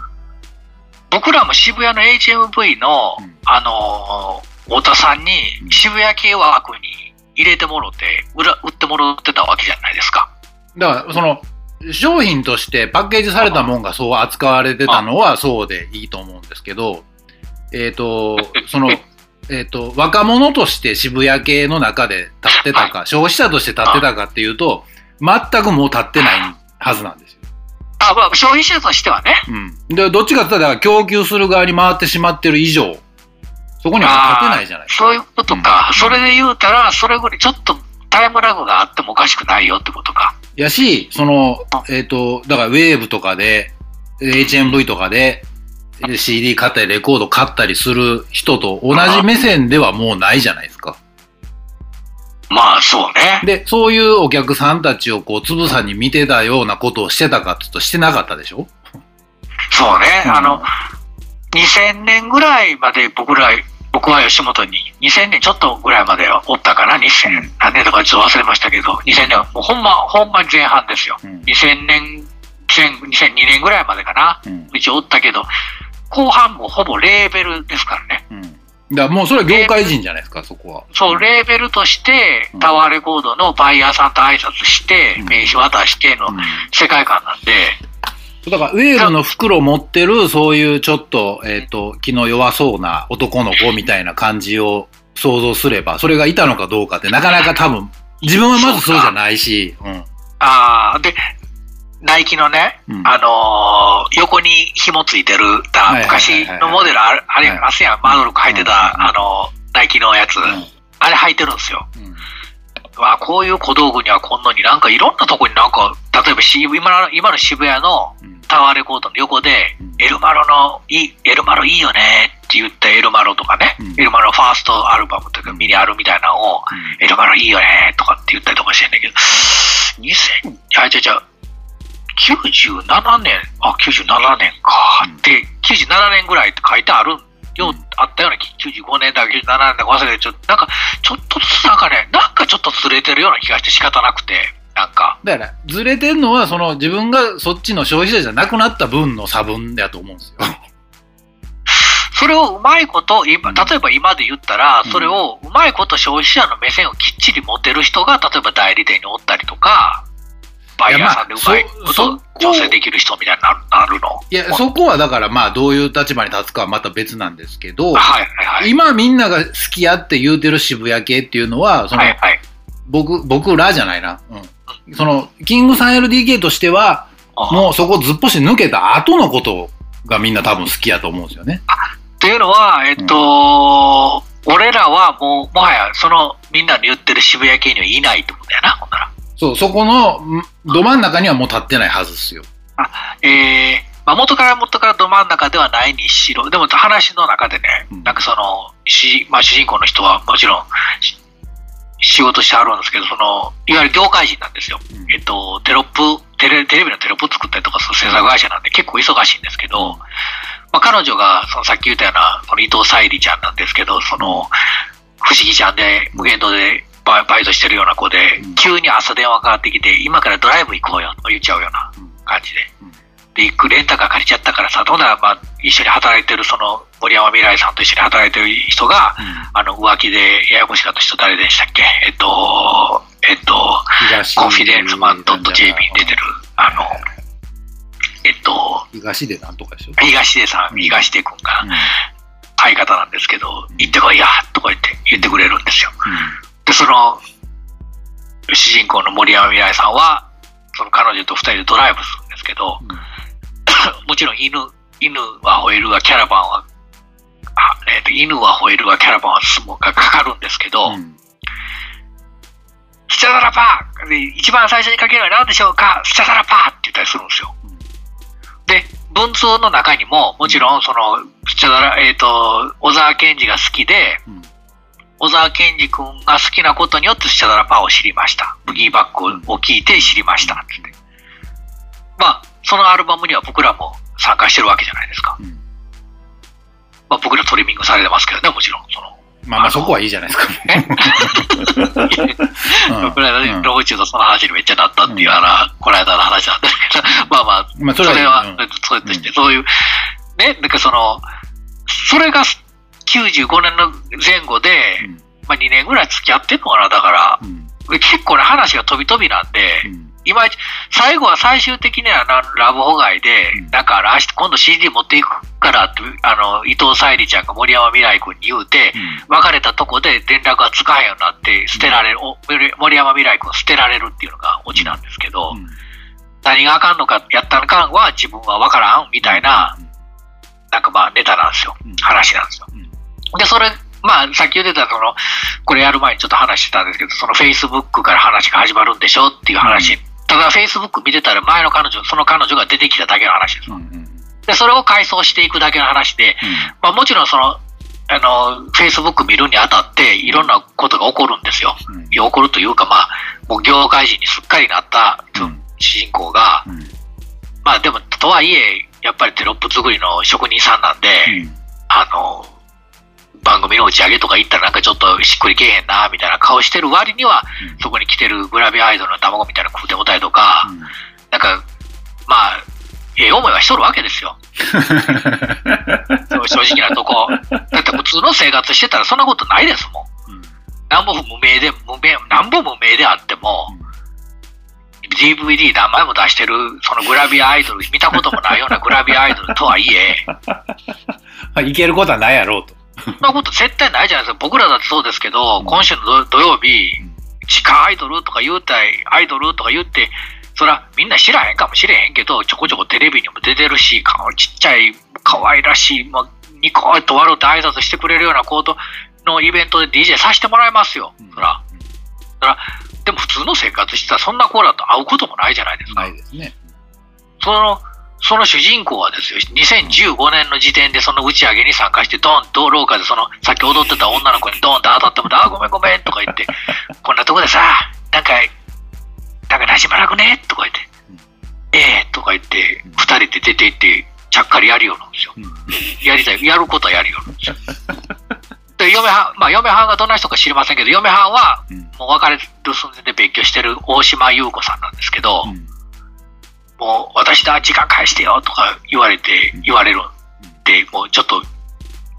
僕らも渋谷の HMV の、うんあのー太田さんにうん渋谷系枠に入れてもろて、売ら売ってもらってたわけじゃないですか。だから、その、商品としてパッケージされたもんがそう扱われてたのはそうでいいと思うんですけど、えっ、と、その、えっ、と、若者として渋谷系の中で立ってたか、消費者として立ってたかっていうと、全くもう立ってないはずなんですよ。あ、まあ、消費者としてはね。うん。で、どっちかって言ったら供給する側に回ってしまってる以上、そこには立てないじゃないですか。そういうことか。うんそれで言うたら、それぐらいちょっとタイムラグがあってもおかしくないよってことか。やし、その、えっ、と、だからウェーブとかで、HMV とかで、で CD 買ったりレコード買ったりする人と同じ目線ではもうないじゃないですか。まあ、そうね。で、そういうお客さんたちをこう、つぶさに見てたようなことをしてたかって言うとしてなかったでしょ？そうね。うんあの、2000年ぐらいまで僕ら、僕は吉本に、2000年ちょっとぐらいまではおったかな、2000何年とかちょっと忘れましたけど、2000年はもうほんま、ほんま前半ですよ。うん。2000年、前2002年ぐらいまでかな、うん。うちおったけど、後半もほぼレーベルですからね。うん。だからもうそれは業界人じゃないですか、そこは。そう、レーベルとしてうん、タワーレコードのバイヤーさんと挨拶してうん、名刺渡してのうん世界観なんで、だから、ウェーブの袋を持ってる、そういうちょっと、えっ、と、気の弱そうな男の子みたいな感じを想像すれば、それがいたのかどうかって、なかなか多分、自分はまずそうじゃないし、うん。ああ、で、ナイキのね、うん。あのー横に紐ついてる昔のモデルあれはい。あすやん、マードルク履いてた、うん。あのーナイキのやつ、あれ履いてるんですよ。うん。わあこういう小道具にはこんなになんかいろんなとこになんか、例えばし今の今の渋谷のうん。タワーレコードの横で、うん。エルマロのいい、エルマロいいよねって言ったエルマロとかね、うん。エルマロファーストアルバムというかミニアルみたいなのを、エルマロいいよねとかって言ったりとかしてんだけど、2000、あ、じゃじゃ97年、あ、97年か。うんで、97年ぐらいって書いてあるよう、あったような、95年だか97年だか忘れて、ちょなんか、ちょっとずつなんかね、なんかちょっとずれてるような気がして仕方なくて、なんか、だから、ずれてんのは、その、自分がそっちの消費者じゃなくなった分の差分だと思うんですよ。それをうまいこと、今うん。例えば今で言ったらう、ん。それをうまいこと消費者の目線をきっちり持てる人が、例えば代理店におったりとか、バイヤーさんでうまいこと調整できる人みたいになるなるの？いや、そこはだから、まあ、どういう立場に立つかはまた別なんですけど、はいはいはい。今みんなが好きやって言うてる渋谷系っていうのは、その、はいはい。僕、僕らじゃないな。うん。その、キングさん LDK としては、もうそこずっぽし抜けた後のことがみんな多分好きやと思うんですよね。っていうのは、えっと、俺らはもう、もはや、その、みんなの言ってる渋谷系にはいないってことやな、ほんなら。そう、そこのんど真ん中にはもう立ってないはずですよ。えー、まあ、元から元からど真ん中ではないにしろ、でも話の中でね、うんなんかその、しまあ、主人公の人はもちろん、し仕事してあるんですけど、その、いわゆる業界人なんですよ。うんえっと、テロップ、テレテレビのテロップ作ったりとかする制作会社なんで結構忙しいんですけど、まあ、彼女が、そのさっき言ったような、この伊藤沙莉ちゃんなんですけど、その、不思議ちゃんで、無限島でバイバイトしてるような子でうん、急に朝電話かかってきて、今からドライブ行こうよと言っちゃうような感じで。うん。で、行くレンタカー借りちゃったからさ、どうなら、まあ、一緒に働いてる、その、森山未来さんと一緒に働いてる人が、あの、浮気でややこしかった人誰でしたっけ？えっと、えっと、東コンフィデンスマン .jp に出てる、あの、えっと、東でなんとかでしょ？東出さん、うん。東出君がうん。相方なんですけど、行ってこいや、とか言って言ってくれるんですよ。うで、その、主人公の森山未来さんは、その彼女と二人でドライブするんですけど、ん。もちろん犬、犬は吠えるわ、キャラバンは、あえーと犬は吠えるわ、キャラバンは進むがかかるんですけど、うん。スチャダラパーで一番最初にかけるのは何でしょうか？スチャダラパーって言ったりするんですよ。で、文通の中にも、もちろん、その、スチャダラ、えっ、と、小沢健二が好きで、うん小沢健二君が好きなことによってスチャダラパーを知りました。ブギーバックを聞いて知りました。ってまあ、そのアルバムには僕らも参加してるわけじゃないですか。うんまあ、僕らトリミングされてますけどね、もちろん。そのまあまあそこはいいじゃないですか。うんこの間ね、うんロボチューとその話にめっちゃなったっていう、あの、この間の話なんですけど、まあまあ、まあそそれはそれとして、そういう、ね、なんかその、それが95年の前後で、まあ2年ぐらい付き合ってんのかな、だから、うん。結構ね、話が飛び飛びなんで、うん。いまいち、最後は最終的にはなラブホ街で、うん。なんか明日今度 CD 持っていくからって、あの、伊藤沙莉ちゃんが森山未来君に言うて、別れたとこで連絡がつかへんようになって、捨てられる、お森山未来君捨てられるっていうのがオチなんですけど、うん。何があかんのか、やったのかんは自分は分からんみたいな、なんかまあネタなんですよ。うん。話なんですよ。で、それ、まあ、さっき言ってた、その、これやる前にちょっと話してたんですけど、その Facebook から話が始まるんでしょっていう話。ただ、Facebook 見てたら前の彼女、その彼女が出てきただけの話です。う。んうんで、それを回想していくだけの話で、まあもちろんその、あの、Facebook 見るにあたって、いろんなことが起こるんですよ。起こるというか、まあ、もう業界人にすっかりなったうん。主人公が、うん。まあでも、とはいえ、やっぱりテロップ作りの職人さんなんで、うん。あの、番組の打ち上げとか行ったらなんかちょっとしっくりけえへんな、みたいな顔してる割には、そこに来てるグラビアアイドルの卵みたいなの食うてもたりとか、なんか、まあ、ええ思いはしとるわけですよ。正直なとこ。だって普通の生活してたらそんなことないですもん。うんなんぼ無名で、無名、なんぼ無名であっても、DVD 何枚も出してる、そのグラビアアイドル、見たこともないようなグラビアアイドルとはいえ、ま あいけることはないやろうと。そんなこと絶対ないじゃないですか。僕らだってそうですけど、うん今週の土土曜日うん、地下アイドルとか言うたい、アイドルとか言って、そらみんな知らへんかもしれへんけど、ちょこちょこテレビにも出てるし、顔ちっちゃい、可愛らしい、まあ、ニコッと笑って挨拶してくれるようなコートのイベントで DJ させてもらいますよ。そら。でも普通の生活してたらそんな子らと会うこともないじゃないですか。ないですね。その、その主人公はですよ、2015年の時点でその打ち上げに参加して、ドンと廊下でその、さっき踊ってた女の子にドンと当たっても、あ、ごめんごめんとか言って、こんなとこでさ、なんか、なんかなじまなくね？とか言って、ええとか言って、二人で出て行って、ちゃっかりやるようなんですよ。うん。やりたい、やることはやるようなんですよ。で、嫁はん、まあ嫁はんがどんな人か知りませんけど、嫁はんは、うん。もう別れる寸前で別居してる大島優子さんなんですけど、うんもう私だ、時間返してよとか言われて、言われるんで、もうちょっと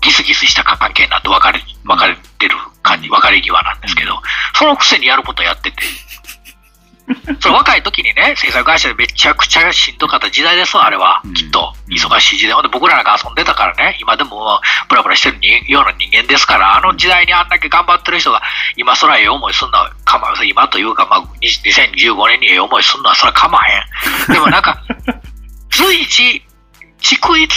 ギスギスした関係になって別れ、別れてる感じ、別れ際なんですけど、そのくせにやることやってて。それ若い時にね、制作会社でめちゃくちゃしんどかった時代ですわ、あれはうん。きっと。うん忙しい時代。で僕らなんか遊んでたからね、今でもブラブラしてる人ような人間ですから、あの時代にあんだけ頑張ってる人が、今そらええ思いすんのは構わず、今というか、まあ、2015年にええ思いすんのはそら構わへん。でもなんか、随時、逐一、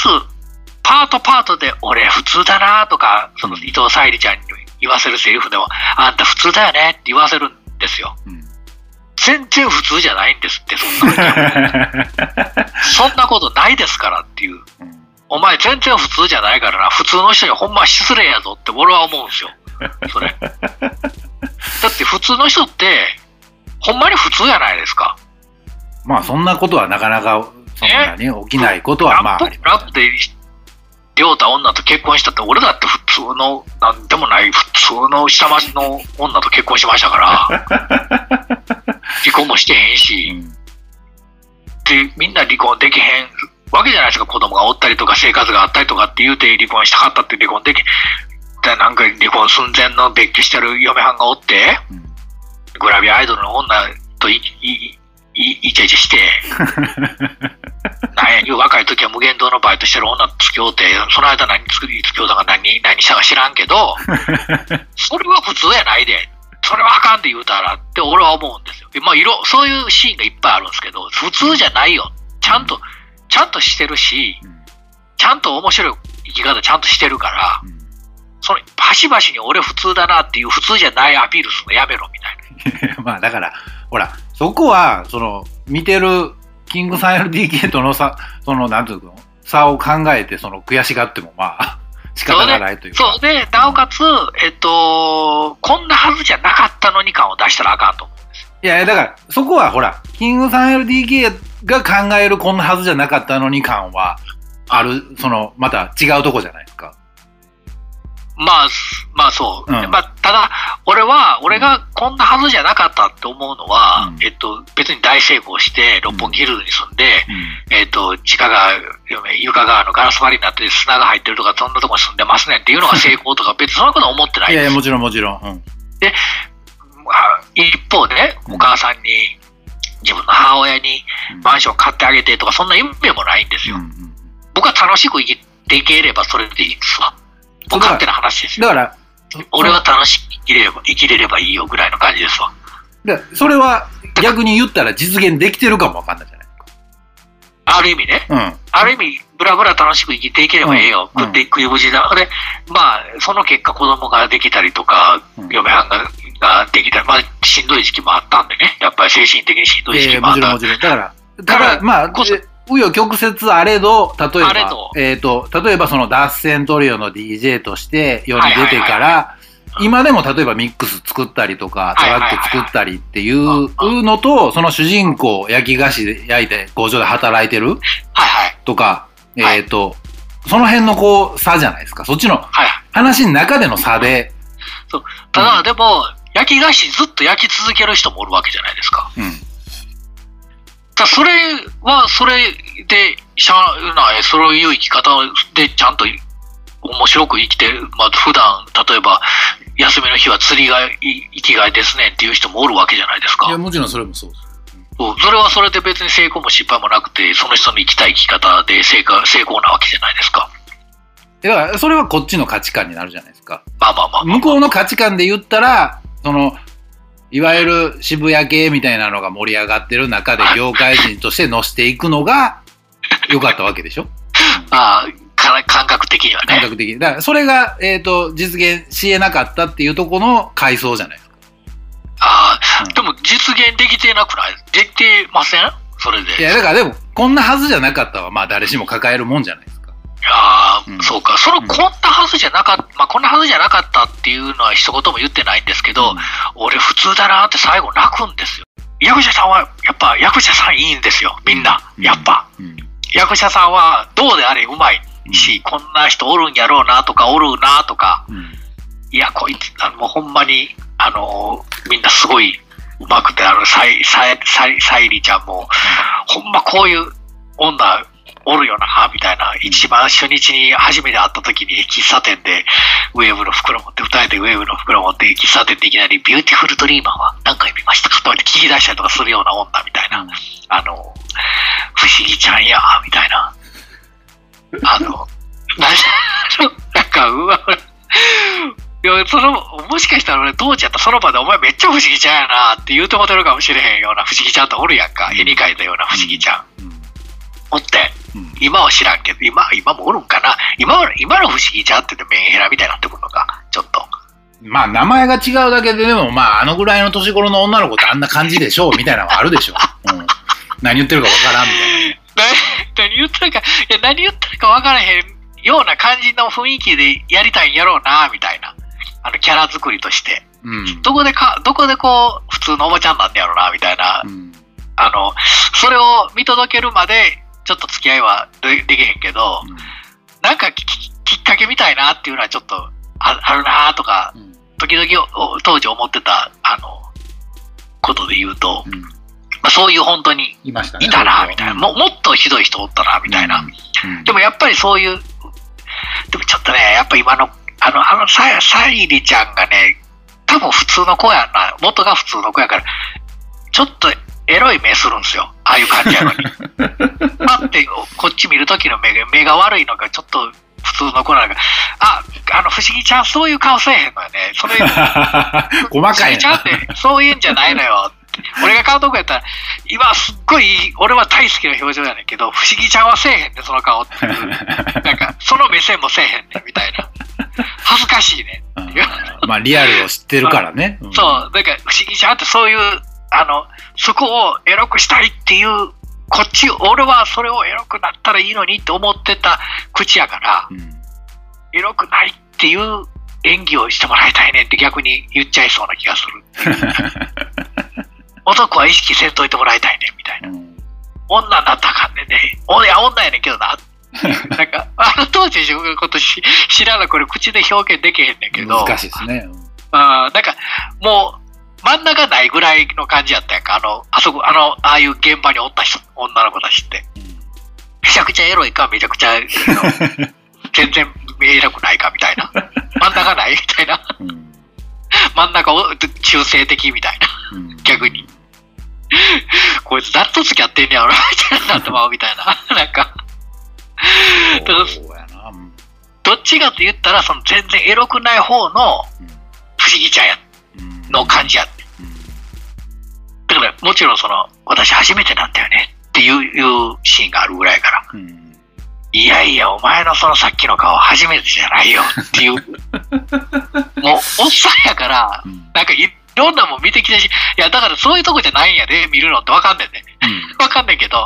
パートパートで、俺普通だなとか、その伊藤沙莉ちゃんに言わせるセリフでも、あんた普通だよねって言わせるんですよ。うん全然普通じゃないんですって、そんなこと。そんなことないですからっていう。お前全然普通じゃないからな、普通の人にほんま失礼やぞって俺は思うんですよ。それ。だって普通の人って、ほんまに普通やないですか。まあそんなことはなかなかそんなに起きないことはまああラップりますラップで、りょうた女と結婚したって、俺だって普通の、なんでもない普通の下町の女と結婚しましたから、離婚もしてへんし、うん。で、みんな離婚できへんわけじゃないですか、子供がおったりとか生活があったりとかって言うて離婚したかったって離婚でき、で、なんか離婚寸前の別居してる嫁はんがおって、うん。グラビアアイドルの女といいいイチャイチャして、なんや、若い時は無限堂のバイトしてる女と付き合うて、その間何作り付き合うたか何、何したか知らんけど、それは普通やないで。それはあかんって言うたらって俺は思うんですよ。まあ、いろ、そういうシーンがいっぱいあるんですけど、普通じゃないよ。ちゃんと、ちゃんとしてるし、うんちゃんと面白い生き方ちゃんとしてるから、うんその、端々に俺普通だなっていう普通じゃないアピールするのやめろみたいな。まあだから、ほら、そこは、その、見てるキングさん LDK との差、その、なんていうの、差を考えて、その、悔しがっても、まあ、仕方がないというか。そうで、なおかつ、えっと、こんなはずじゃなかったのに感を出したらあかんと思う。いや、だから、そこはほら、キングさん LDK が考えるこんなはずじゃなかったのに感は、ある、その、また違うとこじゃないですか。まあ、すまあそう。うんまあ、ただ、俺は、俺がこんなはずじゃなかったって思うのは、うんえっと、別に大成功して、六本木ヒルズに住んで、えっと、地下が、床があのガラス張りになって砂が入ってるとか、そんなとこに住んでますねっていうのが成功とか、別にそんなことは思ってないいやいや、です。もちろんもちろん。うん。まあ一方でね、うんお母さんに、自分の母親にマンション買ってあげてとか、そんな夢もないんですよ。うんうん僕は楽しく生きていければそれでいいんですわ。僕勝手な話ですよ。だから、俺は楽しく生きれれば、生きれればいいよぐらいの感じですわ。でそれは逆に言ったら実現できてるかもわかんないじゃないある意味ね、うん。ある意味、ブラブラ楽しく生きていければええよ。うん食って食いぶちだ。で、まあ、その結果子供ができたりとか、うん嫁はんがができたり、まあ、しんどい時期もあったんでね。やっぱり精神的にしんどい時ええ期もあった。もちろんもちろん。だから、ただからだ、まあ、こそえ紆余曲折あれど、例えばえっ、と、例えばその脱線トリオの DJ として世に出てから、今でも例えばミックス作ったりとか、トラック作ったりっていうのと、その主人公、焼き菓子で焼いて工場で働いてる。とか、はいえっ、と、その辺のこう、差じゃないですか。そっちのはい。話の中での差で、ただ、うんでも、焼き菓子ずっと焼き続ける人もおるわけじゃないですか。うん。ただそれは、それで、しゃあない、そういう生き方でちゃんと面白く生きてる。まあ、普段、例えば、休みの日は釣りがい生きがいですねっていう人もおるわけじゃないですか。いや、もちろんそれもそうです。そうそれはそれで別に成功も失敗もなくて、その人の生きたい生き方で成功成功なわけじゃないですか。だから、それはこっちの価値観になるじゃないですか。まあまあまあ、向こうの価値観で言ったら、その、いわゆる渋谷系みたいなのが盛り上がってる中で業界人として乗せていくのが良かったわけでしょ？まあ、か感覚的にはね。感覚的に。だから、それが、えっ、と、実現し得なかったっていうところの階層じゃないですか。ああ、うんでも実現できてなくない？できてません？それで。いや、だからでも、こんなはずじゃなかったは、まあ誰しも抱えるもんじゃない。ああ、うんそうか。その、うんこんなはずじゃなかった、まあ、こんなはずじゃなかったっていうのは一言も言ってないんですけど、うん俺普通だなって最後泣くんですよ。役者さんは、やっぱ役者さんいいんですよ。みんな。やっぱ。うん。役者さんはどうであれうまいし、こんな人おるんやろうなとか、おるなとか、うん。いや、こいつ、あの、もうほんまに、あのーみんなすごいうまくて、あの、さい、さい、沙莉ちゃんも、ほんまこういう女おるよな、みたいな。一番初日に初めて会った時に喫茶店で WAVE の袋持って、二人で WAVE の袋持って喫茶店でいきなりビューティフルドリーマーは何回見ましたかとかって聞き出したりとかするような女みたいな。あの、不思議ちゃんや、みたいな。あの、ななんか、うわ、いや、その、もしかしたら俺、父ちゃんとその場でお前めっちゃ不思議ちゃんやなって言うてもてるかもしれへんような不思議ちゃんとおるやんか。絵に描いたような不思議ちゃん。うん。おって、うん。今は知らんけど、今、今もおるんかな。今は、今の不思議ちゃんって言ってメンヘラみたいになってくるのか。ちょっと。まあ、名前が違うだけで、でも、まあ、あのぐらいの年頃の女の子ってあんな感じでしょう、みたいなのはあるでしょう。うん。何言ってるかわからんみたいな。な何言ってるか、いや、何言ってるか分からへんような感じの雰囲気でやりたいんやろうな、みたいな。あの、キャラ作りとして。うん。どこでか、どこでこう、普通のおばちゃんなんだやろうな、みたいな。うん。あの、それを見届けるまで、ちょっと付き合いはでできへんけど、なんかきっかけみたいなっていうのはちょっとああるなとか、うん。時々お当時思ってた、あの、ことで言うと、うん。まあ、そういう本当にいたな、みたいな。ももっとひどい人おったな、みたいな。うん。でもやっぱりそういう、でもちょっとね、やっぱ今の、あの、あの、さ、さいりちゃんがね、多分普通の子やな、元が普通の子やから、ちょっとエロい目するんですよ。ああいう感じやのに。待って、こっち見るときの目が、目が悪いのがちょっと普通の子なんか、あ、あの、不思議ちゃんそういう顔せえへんのよね。それ、不細思かい議ちゃんっな。てそういうんじゃないのよ。俺が監督やったら、今すっごい、俺は大好きな表情やねんけど、不思議ちゃんはせえへんねん、その顔っていう。なんか、その目線もせえへんねん、みたいな。恥ずかしいね。まあ、リアルを知ってるからね。そう、だから不思議ちゃんってそういう、あの、そこをエロくしたいっていう、こっち、俺はそれをエロくなったらいいのにって思ってた口やから、うん。エロくないっていう演技をしてもらいたいねって逆に言っちゃいそうな気がする。男は意識せんといてもらいたいねみたいな。うん女になったらあかんねんね。おいや、女やねんけどな。なんか、あの当時自分のことし知らない、これ口で表現できへんねんけど、難しいですね。あーなんか、もう、真ん中ないぐらいの感じやったやんか。あの、あそこ、あの、ああいう現場におった人、女の子たちって。めちゃくちゃエロいか、めちゃくちゃ、全然エロくないかみたいな。真ん中ないみたいな。うんうん真ん中を中性的みたいな。うん逆に。こいつ誰と付き合ってんねやろみたいになってまうみたいな。なんか、どっちかと言ったら、その全然エロくない方の不思議ちゃんや、うんの感じや。もちろんその、私初めてなんだよねっていうシーンがあるぐらいやから。うんいやいや、お前のそのさっきの顔初めてじゃないよっていう。もう、おっさんやから、うんなんかいろんなもん見てきたし、いや、だからそういうとこじゃないんやで、見るのってわかんねんね。うんわかんねんけど、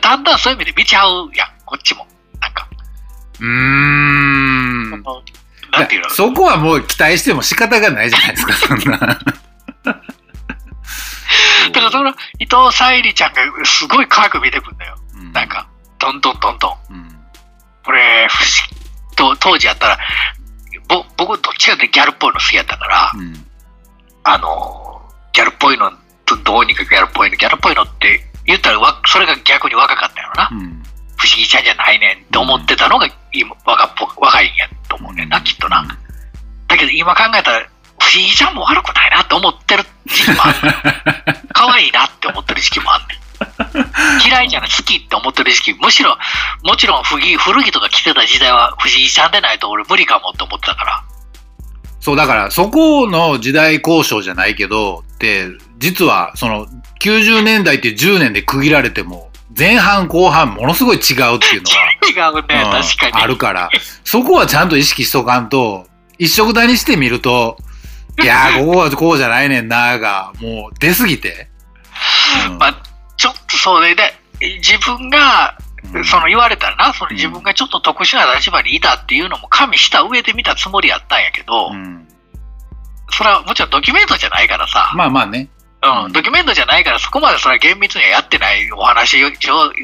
だんだんそういう意味で見ちゃうやん、こっちも。なんか、うーん。そこはもう期待しても仕方がないじゃないですか、そんな。だからその伊藤沙莉ちゃんがすごい可愛く見てくんだよ。うんなん、か、どんどんどんどん。うんこれ、不思議と当時やったら、ぼ僕どっちかってギャルっぽいの好きやったから、うんあの、ギャルっぽいの、どどうにかギャルっぽいの、ギャルっぽいのって言ったらわ、それが逆に若かったよな。うん不思議ちゃんじゃないねんって思ってたのが今若っぽ若いんやと思うねんな、きっとな。だけど今考えたら、不思議ちゃんも悪くないなって思ってる時期もある。可愛いなって思ってる時期もあんねん。嫌いじゃない、好きって思ってる時期、むしろ、もちろん古着古着とか着てた時代は不思議ちゃんでないと俺無理かもって思ってたから。そう、だから、そこの時代交渉じゃないけど、って、実は、その、90年代って10年で区切られても、前半後半ものすごい違うっていうの違うね、が、うん確かに。あるから、そこはちゃんと意識しとかんと、一色体にしてみると、いやー、ここはこうじゃないねんなーが、もう出すぎて。うん。まあ、ちょっとそうで、で、自分が、うん。その言われたらな、その自分がちょっと特殊な立場にいたっていうのも加味した上で見たつもりやったんやけど、うん。それはもちろんドキュメントじゃないからさ、まあまあね。うん。うん。ドキュメントじゃないからそこまでそれは厳密にはやってないお話、よ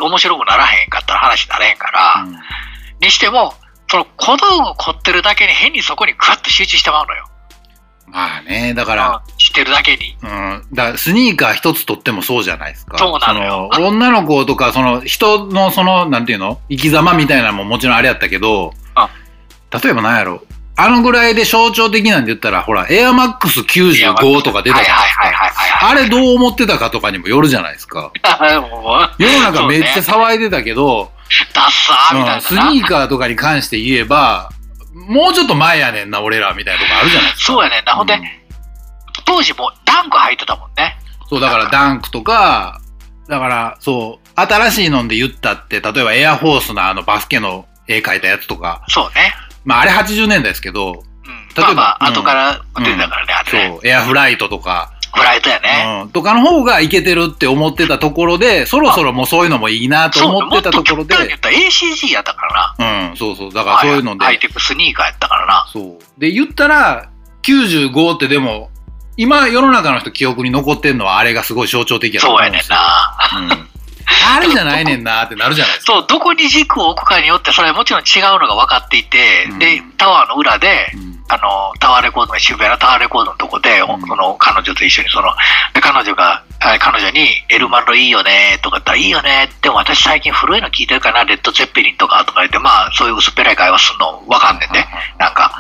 面白くならへんかったら話になれへんから、うん。にしても、その小道具を凝ってるだけに変にそこにグワッと集中してまうのよ。まあね、だから、うん知ってるだけに。うん、だスニーカー一つとってもそうじゃないですか。そうなのよ。その女の子とか、その人のその、なんていうの？生き様みたいなのももちろんあれやったけどあ、例えばなんやろ？あのぐらいで象徴的なんで言ったら、ほら、エアマックス95とか出たじゃないですか。あれどう思ってたかとかにもよるじゃないですか。世の中めっちゃ騒いでたけど、ダッサーみたいな。うん。スニーカーとかに関して言えば、もうちょっと前やねんな、俺らみたいなとこあるじゃないですか。そうやねんな。ほんで、うん当時もうダンク履いてたもんね。そう、だからダンクとか、だから、そう、新しいので言ったって、例えばエアフォースのあのバスケの絵描いたやつとか、そうね。まああれ80年代ですけど、うん。例えばまあまあ、うん後から出たからね、あそれね。う、エアフライトとか、フライトやね。うん、とかの方がいけてるって思ってたところで、そろそろもうそういうのもいいなとそう、思ってたところもっと極端に言でっ、たら ACG やったからな。うん、そうそう、だからそういうので、ハイテクスニーカーやったからな。そう。で、言ったら、95ってでも、今世の中の人記憶に残ってんのはあれがすごい象徴的やとそうやねん。な。うん。あれじゃないねんなってなるじゃないですか。そう、どこに軸を置くかによって、それはもちろん違うのが分かっていて、うんで、タワーの裏で、うんあの、タワーレコードの渋谷のタワーレコードのとこで、うんその彼女と一緒にその、で彼女が、あ彼女に、エルマンロいいよねとか言ったら、いいよねでも私最近古いの聞いてるかな、レッド・ゼッペリンとかとか言って、まあ、そういう薄っぺらい会話するの分かんねんね。なんか、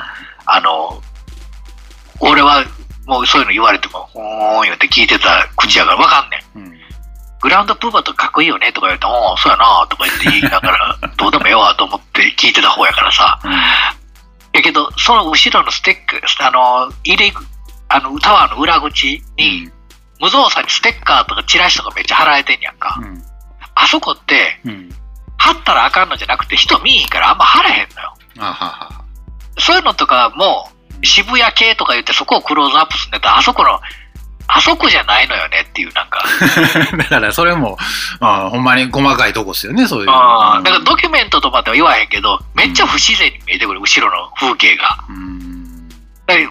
あの、俺はもうそういうの言われても、ほーん言って聞いてた口やから分かんねん。うんグラウンドプーバーとかかっこいいよねとか言うと、おーそうやなとか言って言いながら、どうでもええわと思って聞いてた方やからさ。やけど、その後ろのステック、あの、入り、あの、タワーの裏口に、無造作にステッカーとかチラシとかめっちゃ貼られてんやんか。うんあそこって、うん貼ったらあかんのじゃなくて、人見いひんからあんま貼らへんのよ。あはは。そういうのとかも、渋谷系とか言ってそこをクローズアップするんだったら、あそこの、あそこじゃないのよねっていう、なんか。だからそれも、まあ、ほんまに細かいとこっすよね、そういう。ああ、だからドキュメントとまでは言わへんけど、めっちゃ不自然に見えてくる、後ろの風景が。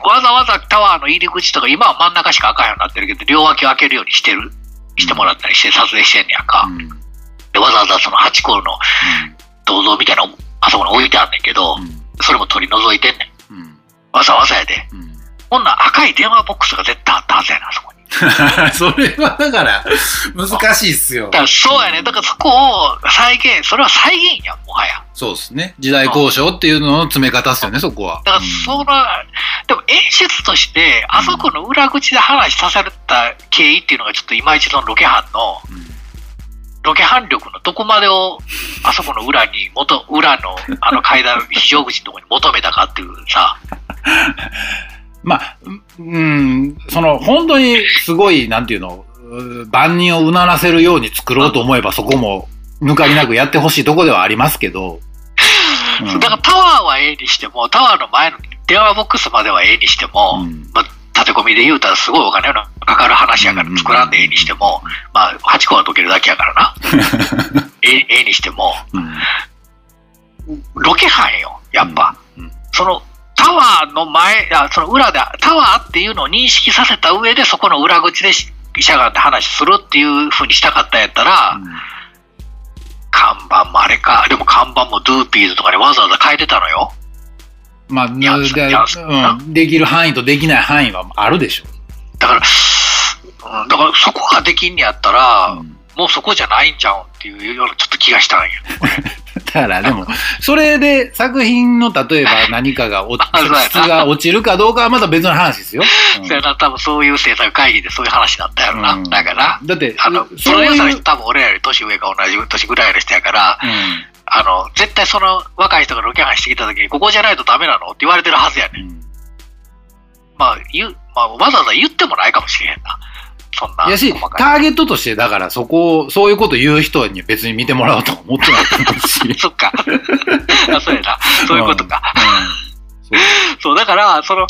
わざわざタワーの入り口とか、今は真ん中しか開かんようになってるけど、両脇を開けるようにしてる、してもらったりして撮影してんねやんか。うん。でわざわざそのハチ公の銅像みたいなのあそこに置いてあんねんけど、それも取り除いてんねん。わざわざやで。うん。ほんなら赤い電話ボックスが絶対あったはずやな、あそこに。それはだから、難しいっすよだ。からそうやね。だからそこを再現、それは再現やん、もはや。そうですね。時代交渉っていうのの詰め方っすよね、そこは。だからその、でも演出として、あそこの裏口で話させた経緯っていうのがちょっといまいちそのロケ班の、うんロケ班力のどこまでを、あそこの裏に、元、裏のあの階段、非常口のところに求めたかっていうさ、まあ、うん、その、本当にすごい、なんていうの、う万人をうならせるように作ろうと思えば、そこも抜かりなくやってほしいとこではありますけど、うんだからタワーはええにしても、タワーの前の電話ボックスまではええにしても、うん。まあ、立て込みで言うたらすごいお金のかかる話やから作らんでええにしても、まあ、8個は解けるだけやからな。ええええにしても、うん。ロケ班よ、やっぱ。うん。その、タワーの前、あその裏で、タワーっていうのを認識させた上で、そこの裏口でししゃがんで話するっていうふうにしたかったんやったら、看板もあれか、でも看板もドゥーピーズとかにわざわざ変えてたのよ。まあ、やでやうん、できる範囲とできない範囲はあるでしょだから、うん、だからそこができんねやったら、う。うんもうそこじゃないんちゃうんっていうようなちょっと気がしたんや。だからでも、それで作品の例えば 何かが落 質が落ちるかどうかはまた別の話ですよ。うんそやな、多分そういう制作会議でそういう話だったやろな。うんだから、だって、あの、プそういう、ロデューサーの人多分俺らより年上か同じ年ぐらいの人やから、うんあの、絶対その若い人がロケハンしてきた時に、ここじゃないとダメなのって言われてるはずやねん。うんまあ、言う、まあ、わざわざ言ってもないかもしれへんな。そんな。やし、ターゲットとして、だからそこを、そういうこと言う人に別に見てもらおうとは思ってないと思うし。そっか。あそうやな。そういうことか。うん。そう、だから、その、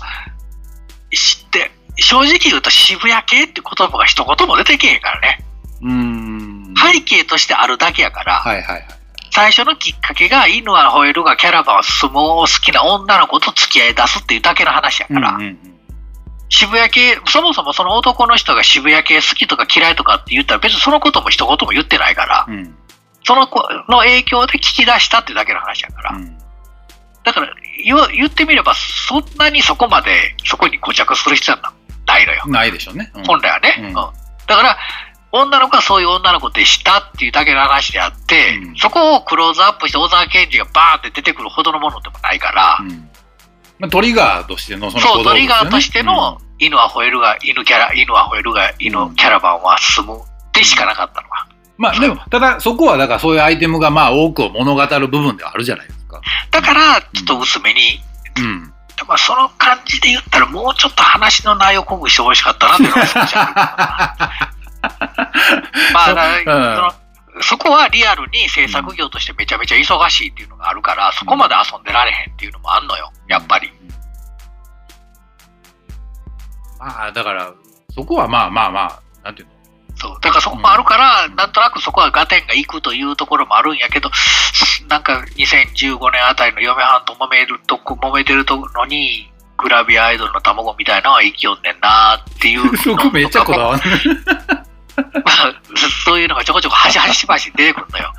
知って、正直言うと渋谷系って言葉が一言も出てけへんからね。そう。うん。背景としてあるだけやから、はいはいはい。最初のきっかけが犬は吠えるがキャラバンは相撲を好きな女の子と付き合い出すっていうだけの話やから、うんうん渋谷系、そもそもその男の人が渋谷系好きとか嫌いとかって言ったら別にそのことも一言も言ってないから、うん。うんその子の影響で聞き出したってだけの話やから、うん。だから言ってみればそんなにそこまでそこに固着する必要はないのよ。ないでしょうね。うん。本来はね、うん。うん。だから女の子はそういう女の子でしたっていうだけの話であって、うん。そこをクローズアップして小沢健二がバーンって出てくるほどのものでもないから、うんまあ、トリガーとしてのそのそう、トリガーとしての、犬は吠えるが、犬キャラ、犬は吠えるが、犬キャラバンは進むでしかなかったのが。まあでも、ただそこはだからそういうアイテムがまあ多くを物語る部分ではあるじゃないですか。だから、ちょっと薄めに、うん。まあ、その感じで言ったら、もうちょっと話の内容を濃くしてほしかったなっていうのが まあ、だからそこはリアルに制作業としてめちゃめちゃ忙しいっていうのがあるから、そこまで遊んでられへんっていうのもあんのよ、やっぱり。まあだから、そこはまあまあまあ、なんていうの？そう。だからそこもあるから、なんとなくそこは合点がいくというところもあるんやけど、なんか2015年あたりの嫁はんと揉めるとこ、揉めてるとのに、グラビアアイドルの卵みたいなのは生きよんねんなっていう そも。こめっちゃこだわる。まあ、そういうのがちょこちょこ端々々出てくるのよ。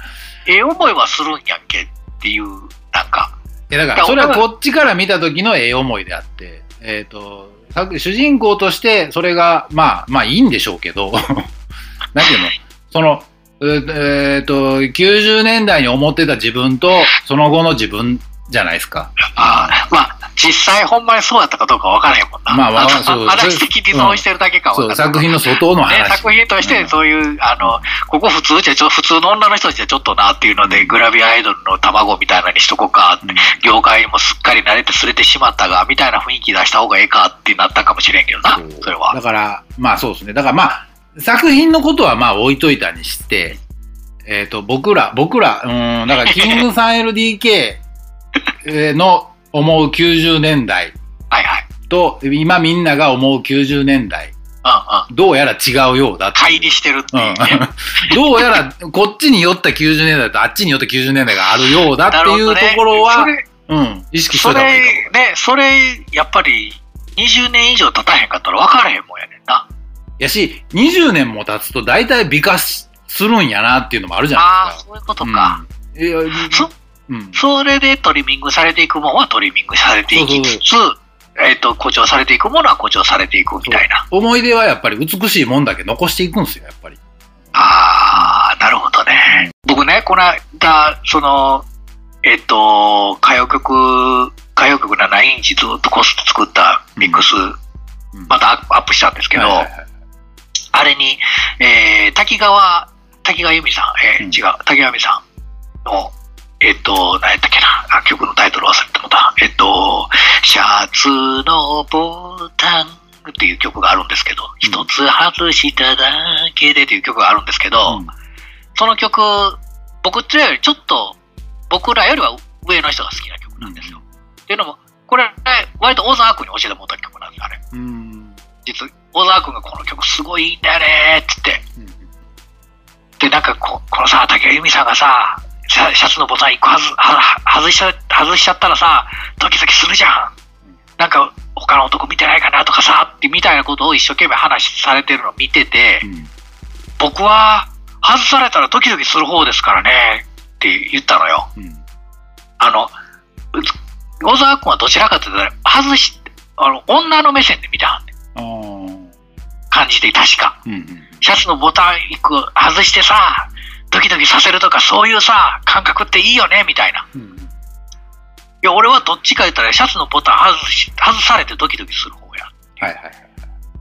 ええ思いはするんやんけっていう、なんか。いやだから、それはこっちから見た時のええ思いであって、えっ、と、作主人公としてそれが、まあ、まあいいんでしょうけど、なんていうの、その、えっ、と、90年代に思ってた自分と、その後の自分じゃないですか。ああまあ、実際ほんまにそうやったかどうかわからへんもんな。まあまあのそう話的にそうしてるだけかからん作品の外のね、話。作品としてそういう、あの、ここ普通じゃちょ、普通の女の人じゃちょっとなっていうので、グラビアアイドルの卵みたいなのにしとこうかって、業界にもすっかり慣れてすれてしまったが、みたいな雰囲気出した方がええかってなったかもしれんけどなそれは。だから、まあそうですね。だからまあ、作品のことはまあ置いといたにして、えっ、と、僕ら、僕ら、うん、だからキングさん LDK の思う90年代はいはい。と、今みんなが思う90年代、うんうん。どうやら違うようだ乖離してるっていうね。うん、どうやらこっちに寄った90年代とあっちに寄った90年代があるようだっていうところは、なるうん、意識しほどねといた方がいいね、それ、やっぱり、20年以上経たへんかったら分からへんもんやねんな。やし、20年も経つと大体美化するんやなっていうのもあるじゃああ、ないですか。そういうことか。うんいやそうん。それでトリミングされていくものはトリミングされていきつつ、えっ、と、誇張されていくものは誇張されていくみたいな。思い出はやっぱり美しいもんだけ残していくんですよ、やっぱり。ああ、なるほどね。僕ね、この間、その、えっ、と、歌謡曲、歌謡曲7インチずっとコスト作ったミックス、うんまたアップアップしたんですけど、はいはいはいあれに、えー、滝川、滝川由美さん、えーうん違う、滝川由美さんの、えっ、と、何やったっけな、あ曲のタイトル忘れてもた。えっ、と、シャツのボタンっていう曲があるんですけど、一、つ外しただけでという曲があるんですけど、うん。その曲、僕ってよりちょっと、僕らよりは上の人が好きな曲なんですよ。っていうのも、これ、割と小沢君に教えてもらった曲なんです、あれ。うん。実は、小沢君がこの曲すごいいいんだよねーって言って、で、なんかこ、このさ、竹谷由実さんがさ、シャツのボタン一個外すは外しちゃ外しちゃったらさ、ドキドキするじゃん。なんか、他の男見てないかなとかさ、ってみたいなことを一生懸命話されてるのを見てて、うん僕は、外されたらドキドキする方ですからね、って言ったのよ。うんあの、小沢君はどちらかというと、外し、あの、女の目線で見た感じで、確か。うんうんシャツのボタン一個外してさ、ドキドキさせるとか、そういうさ、感覚っていいよね、みたいな。いうんや、俺はどっちか言ったら、シャツのボタン外し、外されてドキドキする方や。はいはいはい。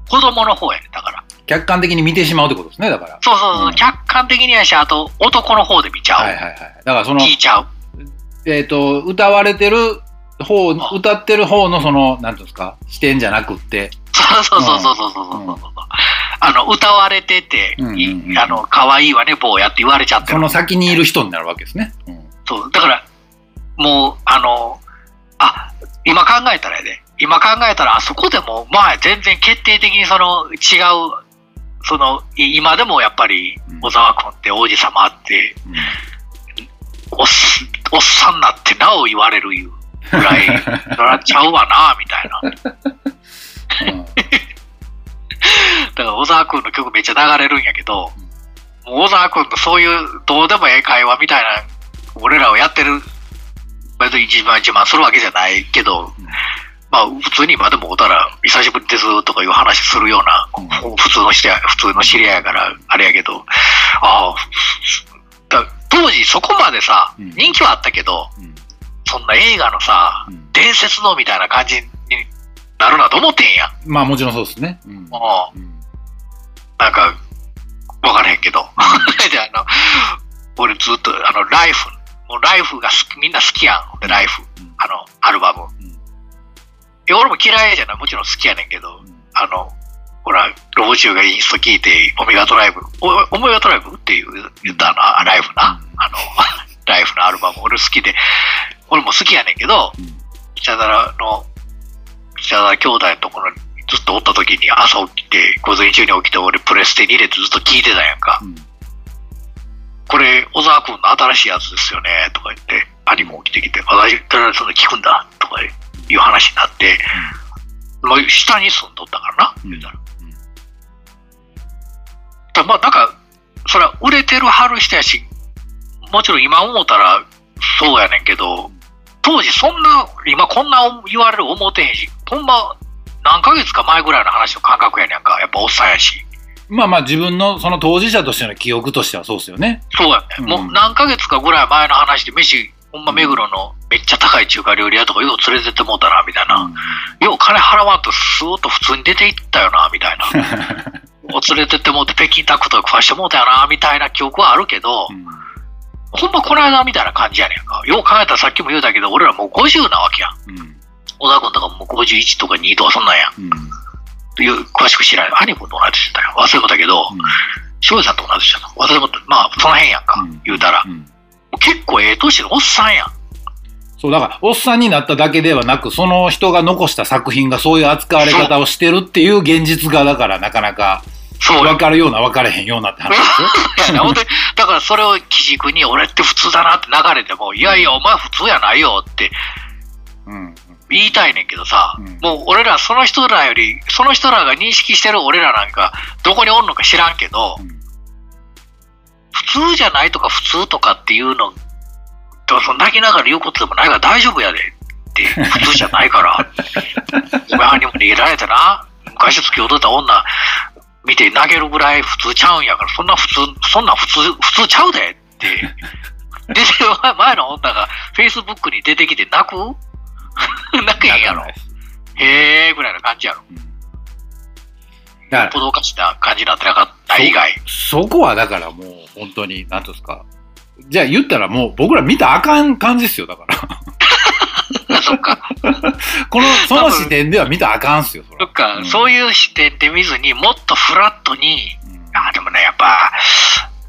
子供の方やね、だから。客観的に見てしまうってことですね、だから。そうそうそう、うん客観的にやし、あと、男の方で見ちゃう。はいはいはい。だからその、聞いちゃう。えっ、と、歌われてる方、あ歌ってる方のその、なんていうんですか、視点じゃなくって、そうそうそうそうそうそうそうそう、うんあの、歌われてて、うんうんうんいあの、可愛いわね、坊やって言われちゃってる。その先にいる人になるわけですね。うんそう、だから、もう、あの、あ、今考えたらやで、今考えたら、あそこでも、まあ、全然決定的にその、違う、その、い今でもやっぱりうん、小沢君って王子様って、おっすおっさんになってなお言われるいうぐらい、なっちゃうわな、みたいな。うんだから小沢君の曲めっちゃ流れるんやけど、もう小沢君のそういうどうでもええ会話みたいな、俺らをやってる、別に自慢自慢するわけじゃないけど、うん。まあ普通に今でもおたら久しぶりですとかいう話するような、うん。普通の人や、普通の知り合いやからあれやけど、ああ、だ当時そこまでさ、うん。人気はあったけど、うん。そんな映画のさ、うん。伝説のみたいな感じになるなと思ってんやん。まあもちろんそうですね。うんもううんなんか、わからへんけど。で、あの、俺ずっと、あの、ライフ、もうライフが好きみんな好きやん。で、ライフ、うんあの、アルバム。んいや、俺も嫌いじゃない。もちろん好きやねんけど、あの、ほら、ロボチューがインスト聞いて、オメガトライブ、おオメガトライブっていう言ったあの、ライフな。うんあの、ライフのアルバム、俺好きで、俺も好きやねんけど、うん北田の、北田兄弟のところにずっとおった時に朝起きて、午前中に起きて俺プレステに入れてずっと聞いてたやんか。うんこれ、小沢君の新しいやつですよね、とか言って、兄も起きてきて、私、とりあえずそんな聞くんだ、とかいう話になって、まあ、下に住んどったからな、うん言うたら。だまあ、なんか、それは売れてるはる人やし、もちろん今思ったらそうやねんけど、当時そんな、今こんな言われる思ってへんし、ほんま、何ヶ月か前ぐらいの話の感覚やねんか、やっぱおっさんやし。まあまあ自分のその当事者としての記憶としてはそうですよね。そうやね、うんもう何ヶ月かぐらい前の話で、飯、ほんま目黒のめっちゃ高い中華料理屋とかよう連れてってもうたな、みたいな。よう金払わんとスーッと普通に出て行ったよな、みたいな。お連れてってもうて北京ダックとか食わしてもうたよな、みたいな記憶はあるけど、うんほんまこの間みたいな感じやねんか。よう考えたらさっきも言うたけど、俺らもう50なわけやん。うん小田君とかもう51とか2とかそんなんやん。うんいう詳しく知らない。兄君と同じしてたよ。忘れもたけど、翔さんと同じしてた。忘れ。まあ、その辺やんか。うん言うたら。うん結構ええ年のおっさんやん。そう、だから、おっさんになっただけではなく、その人が残した作品がそういう扱われ方をしてるっていう現実が、だからなかなか、そう分かるような分かれへんようなって話ですだからそれを基軸に俺って普通だなって流れても、いやいや、お前普通やないよってうん。言いたいねんけどさ、うん。もう俺らその人らより、その人らが認識してる俺らなんか、どこにおんのか知らんけど、うん。普通じゃないとか普通とかっていうの、とその泣きながら言うことでもないから大丈夫やでって、普通じゃないから、お前にも逃げられてな、昔付き踊った女見て投げるぐらい普通ちゃうんやから、そんな普通、そんな普通、普通ちゃうでって。で、前の女が Facebook に出てきて泣く泣けへんやろ。へーぐらいの感じやろ。だからほどかした感じになってなかった以外。そこはだからもう本当に、なんていうんですか。じゃあ言ったらもう僕ら見たらあかん感じですよ、だから。そっか。この、その視点では見たらあかんっすよ、そっか、うんそういう視点で見ずにもっとフラットに、うんあ、でもね、やっぱ、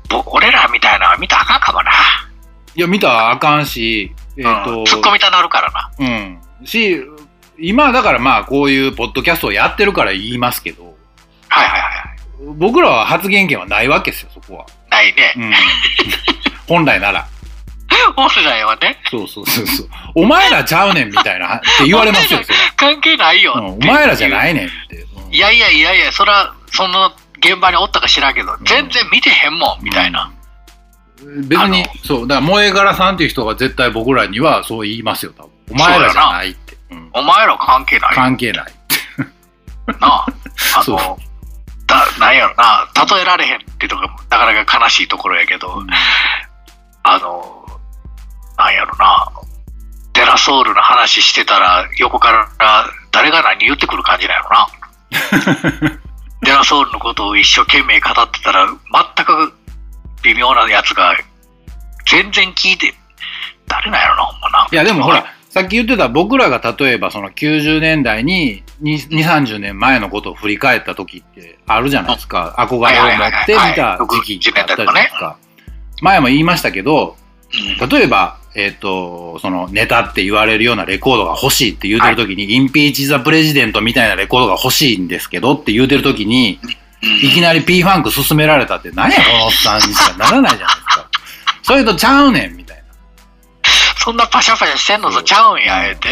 ぼ俺らみたいなのは見たらあかんかもな。いや、見たらあかんし、えっ、うん、と、突っ込みたなるからな。うん。し、今だからまあこういうポッドキャストをやってるから言いますけど、はいはいはいはい。僕らは発言権はないわけですよ、そこは。ないね。うん。本来なら。本来はね、そうそうそうそう。お前らちゃうねんみたいなって言われますよ。関係ないようん、お前らじゃないいねんって。うんう。いやいやいやいや、それは、その現場におったか知らんけど、全然見てへんもん、みたいな。。別にそう、だから萌え柄さんっていう人が絶対僕らにはそう言いますよ、多分。お前らじゃないって。うんお前ら関係ないよ関係ない。なあ。あそうの、だなんやろな、例えられへんっていうとこがなかなか悲しいところやけど、あの、なんやろな、デラソウルの話してたら、横から誰が何言ってくる感じなんやろな。デラソウルのことを一生懸命語ってたら、全く微妙なやつが、全然聞いて、誰なんやろな、ほんまな。いや、でもほら、さっき言ってた僕らが例えばその90年代に2、30年前のことを振り返った時ってあるじゃないですか。憧れを持って見た時期があったじゃないですか。前も言いましたけど、うん。例えば、えっ、と、そのネタって言われるようなレコードが欲しいって言うてる時に、インピーチ・ザ・プレジデントみたいなレコードが欲しいんですけどって言うてる時に、いきなり P ファンク勧められたって、何やこのおっさんにしかならないじゃないですか。それとちゃうねん、みたいな。そんなパシャパシャしてんのとちゃうんや、えて。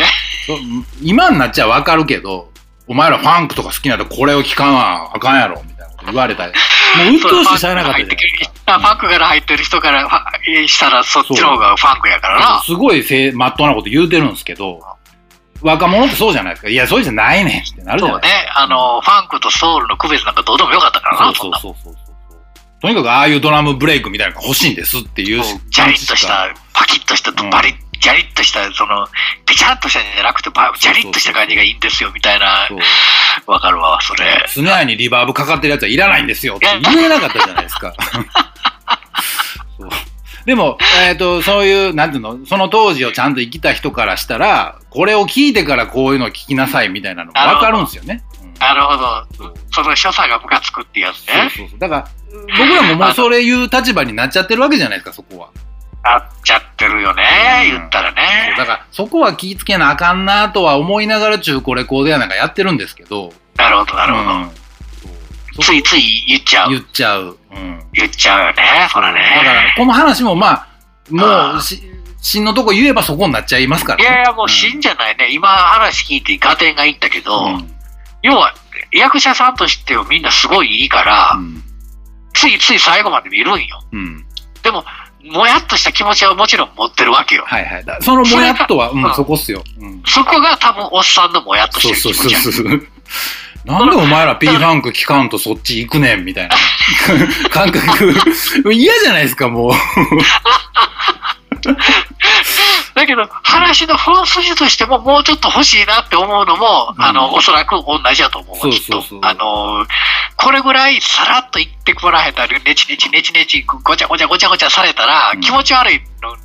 そう今になっちゃわかるけど、お前らファンクとか好きならこれを聞かなあかんやろ、みたいなこと言われたり。もう鬱陶しいしゃあなかったじゃないですか。ファンクから入ってる人からしたらそっちの方がファンクやからな。すごいせいまっとうなこと言うてるんですけど、若者ってそうじゃないですか。いや、そうじゃないねんってなるじゃそうないですか。ね。あの、ファンクとソウルの区別なんかどうでもよかったからな、そうそうそうそうそう。とにかくああいうドラムブレイクみたいなのが欲しいんですっていうジャリッとした、パキッとした、うんバリッ、ジャリッとした、その、ペチャンとしたんじゃなくて、バジャリッとした感じがいいんですよ、みたいなそ。うわかるわ、それ。スネアにリバーブかかってるやつはいらないんですよって言えなかったじゃないですか。でも、えっ、と、そういう、なんていうの、その当時をちゃんと生きた人からしたら、これを聞いてからこういうのを聞きなさいみたいなのがわかるんですよね。うんなるほど。そうその所作がムカつくってやつそうね。そうそう。だから、僕らももうそれ言う立場になっちゃってるわけじゃないですか、そこは。なっちゃってるよね、うん言ったらね。だから、そこは気ぃつけなあかんなとは思いながら中古レコードやなんかやってるんですけど、なるほど、なるほど。うんついつい言っちゃう。言っちゃう。うん。言っちゃうよね、そらね。だから、この話もまあ、もあうし、芯のとこ言えばそこになっちゃいますから、ね。いやいや、もう死んじゃないね。今話聞いて合点がいったけど、うん要は役者さんとしてはみんなすごいいいから、うん。ついつい最後まで見るんよ。うん。でも、もやっとした気持ちはもちろん持ってるわけよ。はいはい。だそのもやっとは、うん、うんそこっすよ。うん。そこが多分おっさんのもやっとそうしてる気持ちやそうそうそう。なんでお前ら P ファンク聞かんとそっち行くねんみたいな 感覚。嫌じゃないですか、もう。だけど、話の本筋としてももうちょっと欲しいなって思うのも、うんあの、おそらく同じだと思うわそうきっとそうそうあの、これぐらいさらっと言ってもらえたり、ネチネチネチネチ、ごちゃごちゃごちゃごちゃされたら、うん気持ち悪いの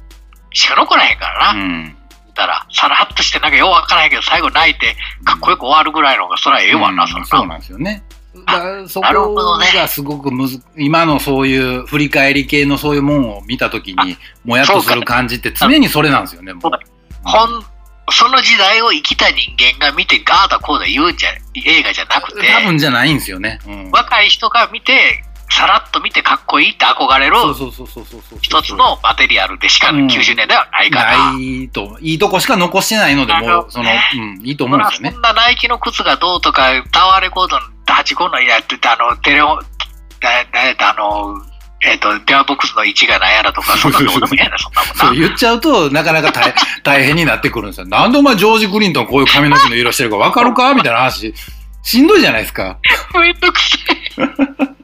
しか残らへんからな。うん。たら、さらっとしてなんかようわからへんけど、最後泣いて、かっこよく終わるぐらいの方が、それはええわな、うんそ。そうなんですよね。だからそこがすごくむず、今のそういう振り返り系のそういうもんを見たときに、もやっとする感じって常にそれなんですよね。もうほん、その時代を生きた人間が見て、ガーだこうだ言うんじゃ、映画じゃなくて、多分じゃないんですよね。うん若い人が見て、さらっと見てかっこいいって憧れる。一つのマテリアルでしかうん90年代はないから。ないと、いいとこしか残してないので、もう、その、うん、いいと思うんですよねそ。んなナイキの靴がどうとか、タワーレコードの85のやってた、あの、テレオ、な、なんやった、あの、えっ、と、電話ボックスの位置が何やらとか、そんなのどうでもいいやな、そんなもんな。そう言っちゃうと、なかなか大 大変になってくるんですよ。なんでお前ジョージ・クリントンこういう髪の毛の色してるか分かるかみたいな話、しんどいじゃないですか。めんどくさい。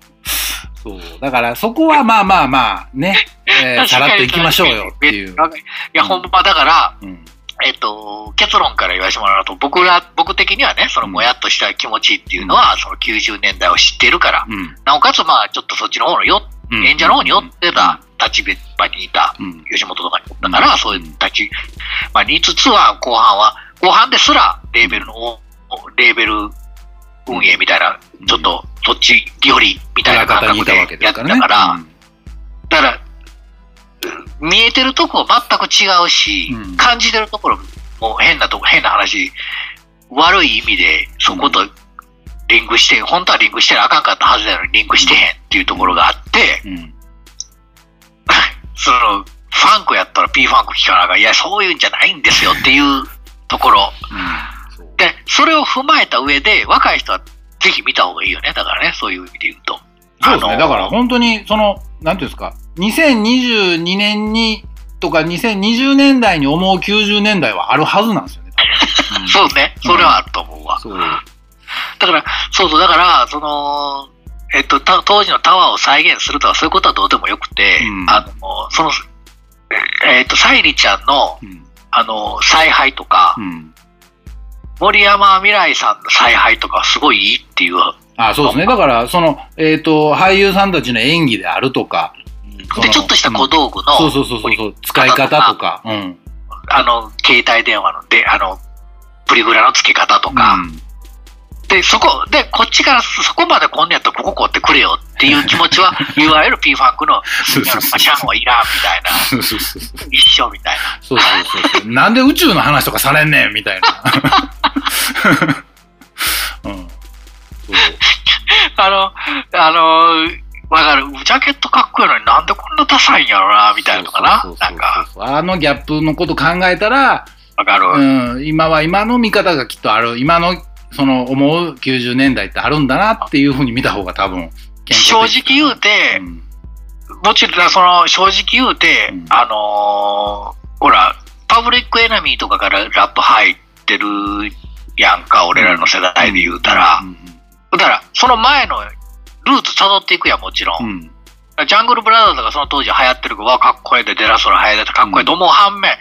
そう。だから、そこはまあまあまあ、ね、えーさらっと行きましょうよっていう。いや、ほんま、だから、うん。えっ、と、結論から言わせてもらうと、僕ら、僕的にはね、そのもやっとした気持ちっていうのは、その90年代を知ってるから、うん。なおかつ、まあ、ちょっとそっちの方のよ、うん演者の方に寄ってた立場にいたうん。吉本とかにおったから、うんそういう立ち、まあ、につつは後半は、後半ですら、レーベルの、おレーベル運営みたいな、ちょっと、そっち寄りみたいな感覚で。やったから、うんだから、うん見えてるとこ全く違うし、うん感じてるところも変なとこ、変な話、悪い意味でそことリンクして、本当はリンクしてなあかんかったはずなのにリンクしてへんっていうところがあって、うん。その、ファンクやったら P ファンク聞かなあかんいや、そういうんじゃないんですよっていうところ。うん。で、それを踏まえた上で、若い人はぜひ見た方がいいよね。だからね、そういう意味で言うと。そうですね。だから本当に、その、なんていうんですか、2022年に、とか2020年代に思う90年代はあるはずなんですよね、多分。そうね、それはあると思うわ。そう。だから、そうそう、だから、その、えっと、た当時のタワーを再現するとか、そういうことはどうでもよくて、うんあの、その、ええっと、沙莉ちゃんの、うん。あの、采配とか、うん。森山未来さんの采配とか、すごいいいっていう。あそうですね。だから、その、えっ、と、俳優さんたちの演技であるとか、そで、のちょっとした小道具の、そうそうそうそうそう、使い方とか、うん。あの、携帯電話の、で、あの、プリグラの付け方とか、うんで、そこ、で、こっちからそこまでこんねやったらこここってくれよっていう気持ちは、いわゆる P ファンクの、シャンはいらんみたいな。一緒みたいな。そうそうそうそう。なんで宇宙の話とかされんねんみたいな。あの、あの、わかる。ジャケットかっこいいのになんでこんなダサいんやろな、みたいなのかな？なんか、あのギャップのこと考えたら、わかる。うん、今は今の見方がきっとある。今の、その思う90年代ってあるんだなっていうふうに見た方が多分健正直言うてう、ん。もちろん、その、正直言うて、うん。あのーほら、パブリックエナミーとかからラップ入ってるやんか、俺らの世代で言うたら。うん。だから、その前のルーツ辿っていくやん、もちろん。うん。うんジャングルブラザーズがその当時流行ってるから、わ、かっこええで、デラソラ流行っててかっこええと思う反面、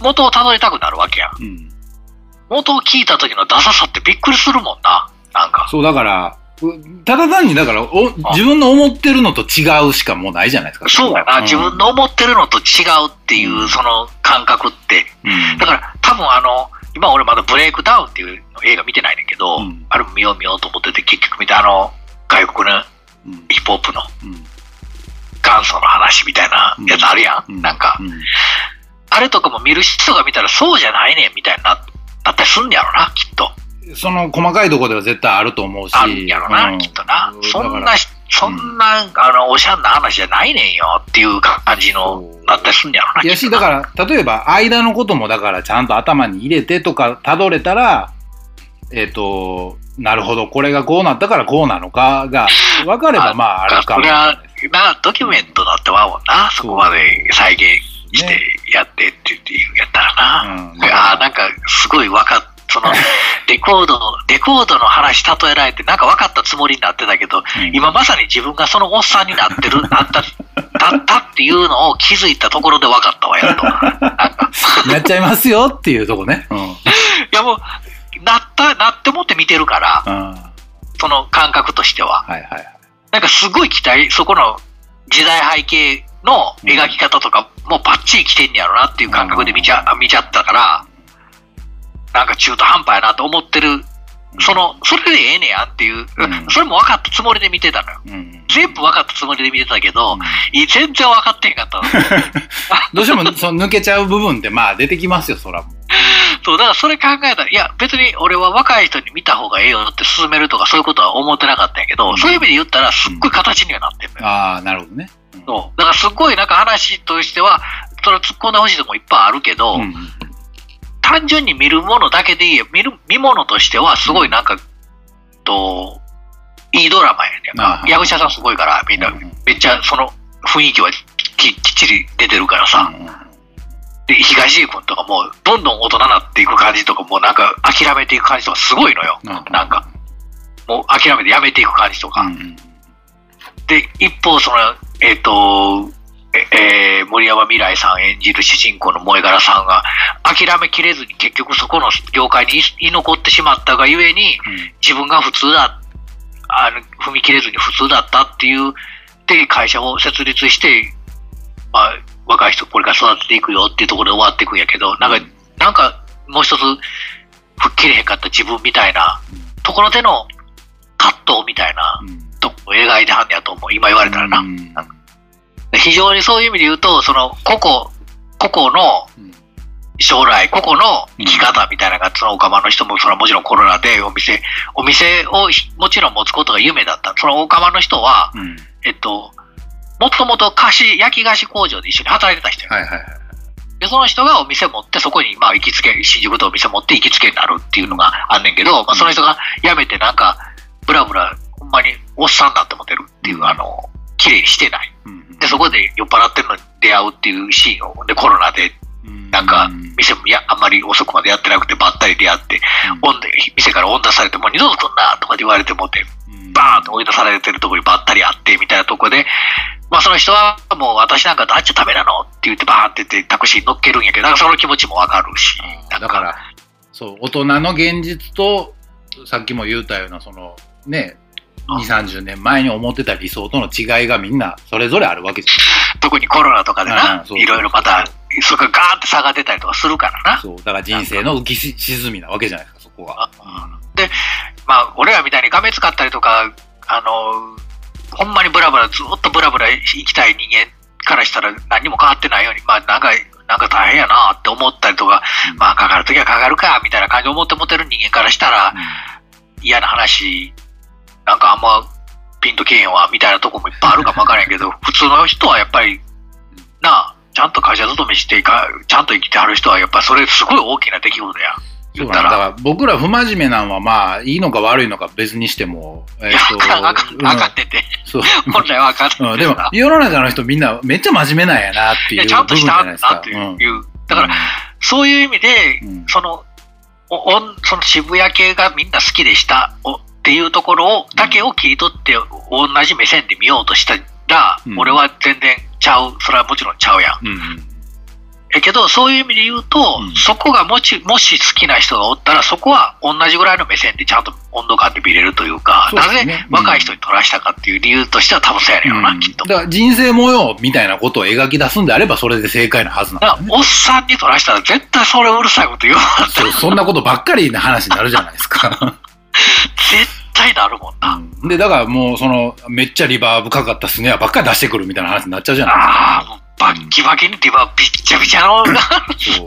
元を辿りたくなるわけやん。うん。うん元を聞いた時のダサさってびっくりするもんな。なんか。そう、だから、うただ単に、だからお、自分の思ってるのと違うしかもうないじゃないですか。そうやな、ん。自分の思ってるのと違うっていう、うん。その感覚って。うん。だから、多分あの、今俺まだブレイクダウンっていう映画見てないねんけど、うん。あれも見よう見ようと思ってて、結局見たあの、外国のうん。ヒップホップのうん。元祖の話みたいなやつあるやん。うん。なんか、うん。あれとかも見る人が見たらそうじゃないねんみたいにななったりすんやろな、きっと。その細かいところでは絶対あると思うし。あるんやろな、うんきっとな。そんな、そんな、あの、おしゃんな話じゃないねんよっていう感じのそうなったりすんやろな。いやし、だから、例えば、間のことも、だから、ちゃんと頭に入れてとか、たどれたら、えっ、と、なるほど、これがこうなったからこうなのかが、分かれば、まあ、あるかもしれないです。な、ドキュメントだってまうもんな、そこまで再現してねやってって言ってやったらな。うんああ、なんかすごい分かっ、その、レコード、レコードの話例えられて、なんか分かったつもりになってたけど、うん今まさに自分がそのおっさんになってる、なった、だったっていうのを気づいたところで分かったわ、やっと。や っちゃいますよっていうとこね。うん。いやもう、なった、なってもって見てるから、うん。はその感覚としては。いはいはい。なんかすごい期待、そこの時代背景の描き方とか、もうバッチリ来てんやろなっていう感覚で見ちゃ見ちゃったから、なんか中途半端やなと思ってるうんその、それでええねやんっていう、うんそれも分かったつもりで見てたのよ。うん全部分かったつもりで見てたけど、全然分かってへんかったの。どうしてもその抜けちゃう部分ってまあ出てきますよ、そらもう。そう、だからそれ考えたら、いや、別に俺は若い人に見た方がええよって勧めるとかそういうことは思ってなかったんやけど、うんそういう意味で言ったら、すっごい形にはなってるのよ。ああ、なるほどね。うんそう。だからすっごいなんか話としては、それ突っ込んでほしいとこもいっぱいあるけど、うん単純に見るものだけでいいよ。見る、見物としてはすごいなんか、と、いいドラマやねん役者さんすごいから、みんな、うんめっちゃその雰囲気はききっちり出てるからさ。うんで、東井君とかもう、どんどん大人になっていく感じとか、もうなんか諦めていく感じとかすごいのよ。うんなんか、もう諦めてやめていく感じとか。うんで、一方、その、えっ、と、ええー森山未来さん演じる主人公の萌柄さんが諦めきれずに結局そこの業界に居居残ってしまったがゆえに自分が普通だあの踏み切れずに普通だったっていうで会社を設立して、まあ、若い人これから育てていくよっていうところで終わっていくんやけどなんか、うん。なんかもう一つ吹っ切れへんかった自分みたいなところでの葛藤みたいなうんと描いてはんねやと思う今言われたらな。うん非常にそういう意味で言うと、その個々、個々のうん将来、個々の生き方みたいなのが、そのオカマの人も、それはもちろんコロナでお店、お店をひもちろん持つことが夢だった。そのオカマの人は、うんえっと、もともと菓子、焼き菓子工場で一緒に働いてた人やはいはいはい。で、その人がお店持って、そこに、まあ、行きつけ、新宿でお店持って行きつけになるっていうのがあんねんけど、まあ、その人が辞めて、なんか、ブラブラ、ほんまにおっさんだって思ってるっていう、あの、綺麗にしてない。うんで、そこで酔っ払ってるのに出会うっていうシーンを、で、コロナで、なんか、店もやあんまり遅くまでやってなくて、ばったり出会って、店から追ん出されて、もう二度と来んなとかって言われてもって、バーンと追い出されてるところにばったり会って、みたいなとこで、まあその人はもう私なんかと会っちゃダメなの？って言ってバーンって言ってタクシーに乗っけるんやけど、なんかその気持ちもわかるし、だから、そう、大人の現実と、さっきも言ったような、その、ね、2、30年前に思ってた理想との違いがみんなそれぞれあるわけじ特にコロナとかでうんな、いろいろまた、そこがガーって差が出たりとかするからなゃん。。そう、だから人生の浮きし沈みなわけじゃないですか、そこは。で、まあ、俺らみたいに画面使ったりとか、あの、ほんまにブラブラ、ずっとブラブラ行きたい人間からしたら何にも変わってないように、まあ、なんか、なんか大変やなって思ったりとか、うんまあ、かかるときはかかるか、みたいな感じで思って持てる人間からしたら、嫌な話、なんかあんまピンとけえへんわ、みたいなとこもいっぱいあるかもわからんけど、普通の人はやっぱり、なあ、ちゃんと会社勤めしてか、ちゃんと生きてはる人は、やっぱそれすごい大きな出来事や。だだから僕ら不真面目なんはまあいいのか悪いのか別にしても、えいや、あかん、あかってて。そう。本来はあかんってて。うん、でも世の中の人みんなめっちゃ真面目なんやなっていうちゃんとしたはずだゃなっていう。だから、そういう意味で、うん。その、おおんその渋谷系がみんな好きでした。おっていうところを、だけを切り取って、同じ目線で見ようとしたら、うん俺は全然ちゃう。それはもちろんちゃうやん。うんうんえけど、そういう意味で言うと、うんそこがもし、もし好きな人がおったら、そこは同じぐらいの目線でちゃんと温度感で見れるというか、なぜ若い人に取らしたかっていう理由としては多分そうやねんよな、うんきっと。だから人生模様みたいなことを描き出すんであればそれで正解なはずなんだからだ。おっさんに取らしたら絶対それうるさいこと言わなそうそんなことばっかりな話になるじゃないですか。るもんな。で、だからもうそのめっちゃリバーブかかったスネアばっかり出してくるみたいな話になっちゃうじゃない。ああ、もうバッキバキにリバービッチャビチャのですか。そう。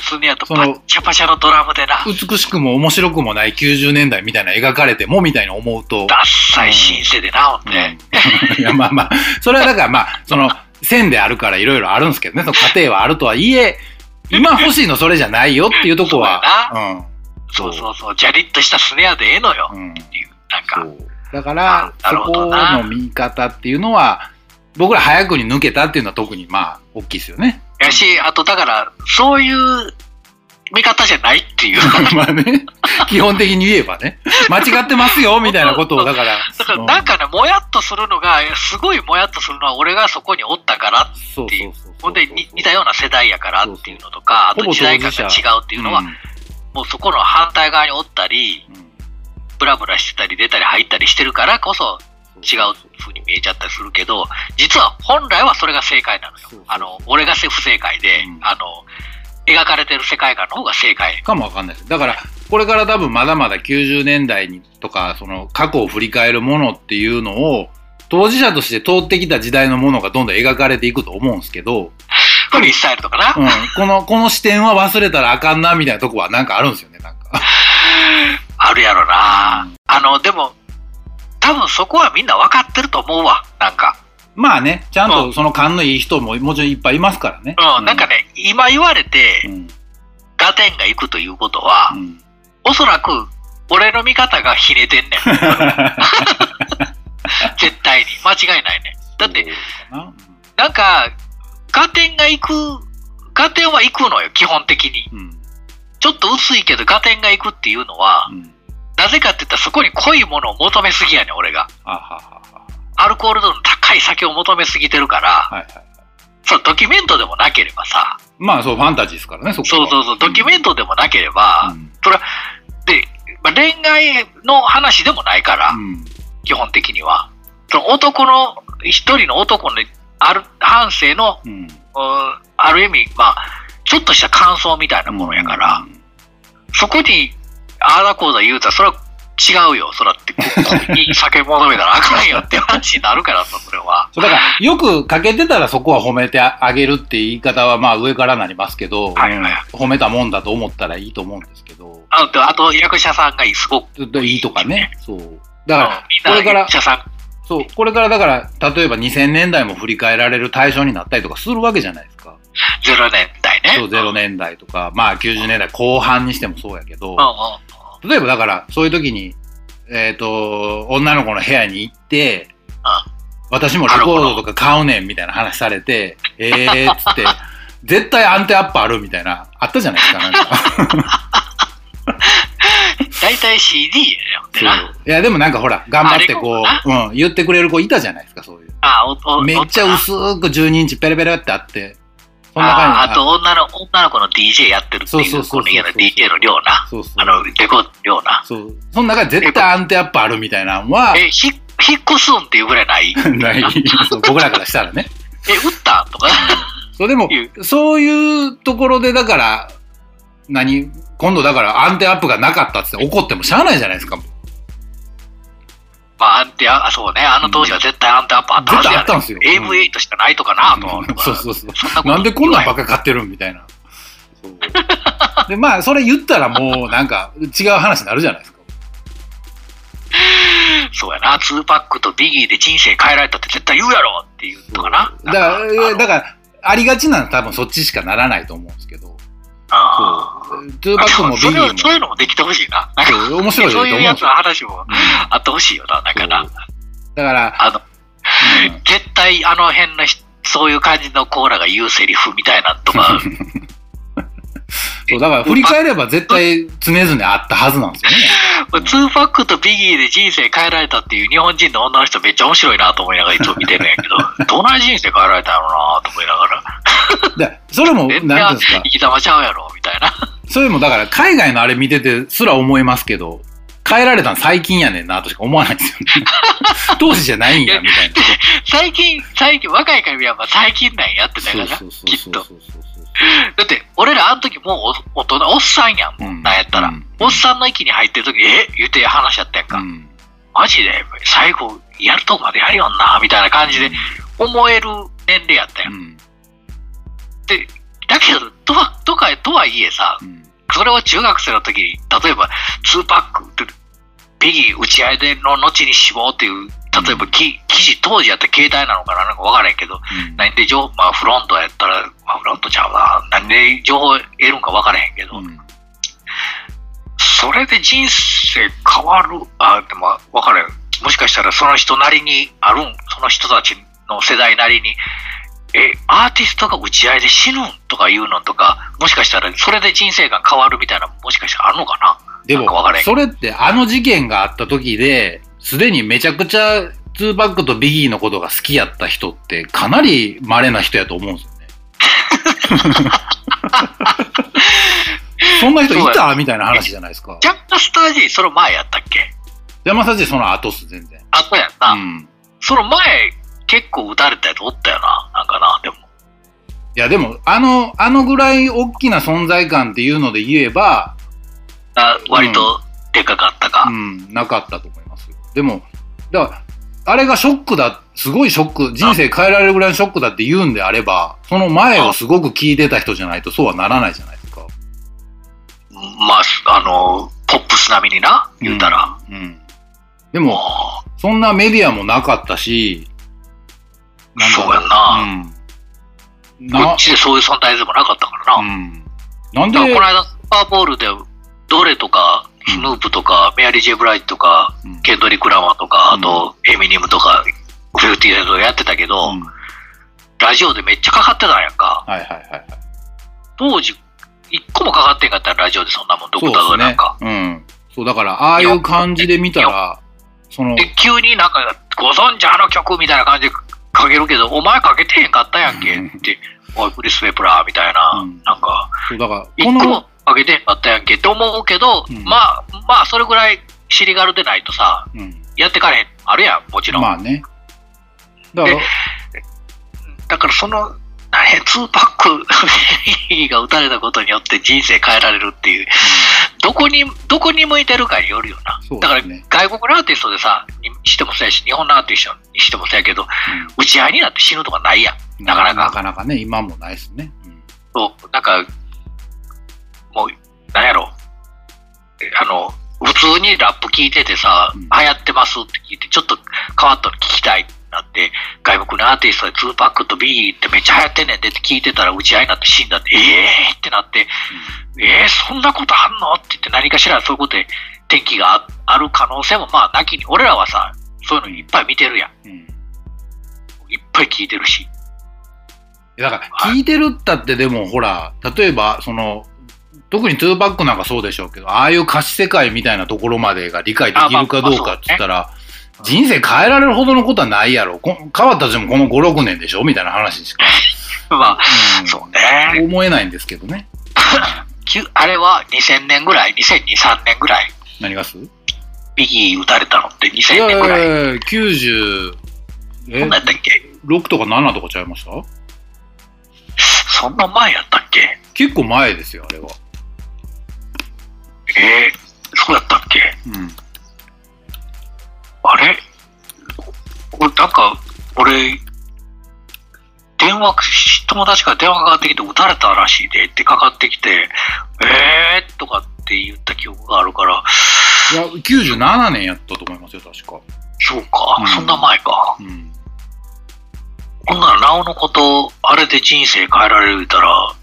スネアとそのバッチャパチャのドラムでな、美しくも面白くもない90年代みたいな描かれてもみたいに思うと。ダッサいシンセでな、ほんで。いや、まあまあ、それはだからまあ、その、線であるからいろいろあるんですけどね、その過程はあるとはいえ、今欲しいのそれじゃないよっていうとこは、そうそうそう、ジャリッとしたスネアでええのよ。っていう。なんか。だから、そこの見方っていうのは、僕ら早くに抜けたっていうのは特にまあ、大きいですよね。やし、あとだから、そういう見方じゃないっていう。まあね、基本的に言えばね、間違ってますよ みたいなことを、だから、だからなんかね、もやっとするのが、すごいもやっとするのは、俺がそこにおったから、っていう。ほんでに似たような世代やからっていうのとか、あと時代感が違うっていうのは、んもうそこの反対側におったり、うんブラブラしてたり出たり入ったりしてるからこそ違う風に見えちゃったりするけど、実は本来はそれが正解なのよ。あの、俺が不正解で、うんあの、描かれてる世界観の方が正解。かもわかんないです。だから、これから多分まだまだ90年代にとか、その過去を振り返るものっていうのを、当事者として通ってきた時代のものがどんどん描かれていくと思うんですけど、フリースタイルとかな。うん、この、この視点は忘れたらあかんな、みたいなとこはなんかあるんですよね、なんか。あるやろな。あの、でも、多分そこはみんな分かってると思うわ、なんか。まあね、ちゃんとその勘のいい人ももちろんいっぱいいますからね。うん、なんかね、今言われてう、ん、ガテンが行くということはう、ん。おそらく、俺の見方がひねてんねん。絶対に。間違いないね。だって、なんか、ガテンが行く、ガテンは行くのよ、基本的に。うん。ちょっと薄いけど、ガテンが行くっていうのは、うん。なぜかって言ったらそこに濃いものを求めすぎやねん、俺が。あははは。アルコール度の高い酒を求めすぎてるから、はいはい。そう、ドキュメントでもなければさ、まあそう、ファンタジーですからね、そそうそうそう、ドキュメントでもなければ、うんそれは、で、まあ、恋愛の話でもないから、うん。基本的には。その男の、一人の男のある、半生の、うん。うんある意味、まあ、ちょっとした感想みたいなものやから、そこに、ああだこうだ言うたら、それは違うよ。そらって、ここに酒求めたらあかんよって話になるからさ、それは。そうだから、よくかけてたらそこは褒めてあげるって言い方はまあ上からなりますけど、はいはい褒めたもんだと思ったらいいと思うんですけど、あと、あと役者さんがすごく、いいとかね。そう。だうんから、これから役、者さん、そう、これからだから、例えば2000年代も振り返られる対象になったりとかするわけじゃないですか。0年代ね。そう、0年代とか、まあ90年代後半にしてもそうやけど。例えばだから、そういう時に、えっ、と、女の子の部屋に行って、私もレコードとか買うねんみたいな話されて、えーっつって、絶対アンテアップあるみたいな、あったじゃないですか、なんか。大体 CD やよってな。いや、でもなんかほら、頑張ってこう、うん、言ってくれる子いたじゃないですか、そういう。あ、お、お、めっちゃお薄く12インチペレペレってあって、そんな感じああと女の、女の子の DJ やってるっていう、そうそうそうそうこの家の DJ の量な。そうそう。あの、レコ量な。そう。その中で絶対アンテアップあるみたいなのは、え、ひ、引っ越すんっていうぐらいない？ない。そう僕らからしたらね。え、売った？んとか？そう、でもい、そういうところで、だから、何今度だからアンテアップがなかったって怒ってもしゃあないじゃないですか。まあ、アンテア、そうね、あの当時は絶対アンテアップあったはずや、ね。絶対あったんですよ AV8 しかないとかなと思う。そうそうそう。そんな なんでこんなんばっか買ってるんみたいな。で、まあ、それ言ったらもう、なんか、違う話になるじゃないですか。そうやな、2パックとビギーで人生変えられたって絶対言うやろって言うとかな。だから、だら、から、ありがちなのは多分そっちしかならないと思うんですけど。あそう。2パックもビギそれはーも。そういうのもできてほしいな。そう面白いとそういうやつの話もうんあってほしいよな、なんかな。だから、あの、うん絶対あの辺の人そういう感じのコーラが言うセリフみたいなのとか、そう、だから振り返れば絶対常々あったはずなんですよね。2パックとビギーで人生変えられたっていう日本人の女の人めっちゃ面白いなと思いながらいつも見てるんやけど、どない人生変えられたんやろうなと思いながら、で、それも、全然なんていうんですか？生、き様ちゃうやろみたいな。それもだから海外のあれ見ててすら思いますけど、変えられたの最近やねんなとしか思わないんですよね。当時じゃないんや、みたいな。最近、最近、若いから見れば最近なんやってたからきっと。だって、俺らあの時もうお大人、おっさんやん、んなんやったら。うんおっさんの域に入ってる時え？言って話しちゃったやんか。うん。マジで、最後、やるとこまでやるよんな、みたいな感じで思える年齢やったや。うんん。で、だけど、とは、とか、とはいえさ、うん。それを中学生の時に、例えば、2パックビギー打ち合いでの後に死亡っていう、例えばき記事、当時やったら携帯なのかななんか分からへんけど、何で情報、まあフロントやったら、まあフロントちゃうな、何で情報得るんか分からへんけど、うん。それで人生変わる、あ、でも分からへん。もしかしたらその人なりにあるん、その人たちの世代なりに、え、アーティストが打ち合いで死ぬんとかいうのとか、もしかしたらそれで人生が変わるみたいな、もしかしたらあるのかな？でもそれってあの事件があった時で、すでにめちゃくちゃ2パックとビギーのことが好きやった人ってかなり稀な人やと思うんですよね。そんな人いた？みたいな話じゃないですか。ジャックスター G その前やったっけ？山里その後っす、全然。あとやんな。うん。その前、結構撃たれたやつおったよな。なんかな、でも。いや、でも、あの、あのぐらい大きな存在感っていうので言えば、が割とでかかったか。うん、なかったと思いますよ。でも、だから、あれがショックだ、すごいショック、人生変えられるぐらいのショックだって言うんであれば、その前をすごく聞いてた人じゃないとそうはならないじゃないですか。まあ、あの、ポップス並みにな、言うたら。うん。うんでも、そんなメディアもなかったし、なんだろそうやんなうん。こっちでそういう存在でもなかったからな。うん。なんでこの間、スーパーボールで、ドレとか、スヌープとか、メアリー・ジェブライトとか、うんケンドリック・ラマーとか、うんあと、エミネムとか、フィフティーセントやってたけど、うんラジオでめっちゃかかってたんやんか。はいはいはいはい。当時、一個もかかってんかったらラジオでそんなもん、ドクタードなんか。。うん。そう、だから、ああいう感じで見たら、その、で、急になんか、ご存知あの曲みたいな感じでかけるけど、お前かけてへんかったやんけ。って、おい、クリス・ペプラーみたいな、うん。なんか、そうだから、かけてへんかったやんけ。って思うけど、うん。まあ、まあ、それぐらい尻軽でないとさ、うん。やってかれへん。あるやん、もちろん。まあね。だからで、だからその、2パック が打たれたことによって人生変えられるっていう、どこに、どこに向いてるかによるよな。だから外国のアーティストでさ、にしてもそうやし、日本のアーティストにしてもそうやけど、打ち合いになって死ぬとかないやん。うんなか。なかなかなかね、今もないですね。うん。そう、なんか、もう、なんやろ。えあの、普通にラップ聞いててさ、うん。流行ってますって聞いて、ちょっと変わったの聞きたい。ってなって、外国のアーティストで2パックとビギーってめっちゃ流行ってんねん。でって聞いてたら打ち合いになって死んだって、ええーってなって、えー、そんなことあんの？って言って何かしらそういうことで天気があある可能性もまあなきに、俺らはさ、そういうのいっぱい見てるやん。うん。いっぱい聞いてるし。だから、聞いてるったってでも、ほら、例えば、その、特に2バックなんかそうでしょうけど、ああいう歌詞世界みたいなところまでが理解できるかどうかって言ったら、人生変えられるほどのことはないやろ。こ変わったとしてもこの5、6年でしょ？みたいな話しか、まあ、うんそうね。思えないんですけどね。あれは2000年ぐらい、2002、3年ぐらい、何がす？ビギー打たれたのって？い2000やい年ぐらい？やいや、90、え？そんなんやったっけ？6とか7とかちゃいました？そんな前やったっけ？結構前ですよ、あれは。えー、そうやったっけ？うん。あれ？俺、なんか、俺、電話、友達から電話かかってきて、撃たれたらしいでってかかってきて、えーとかって言った記憶があるから、いや、97年やったと思いますよ、確か。そうか、うんそんな前か。うん。ほんなら、なおのこと、あれで人生変えられるたら、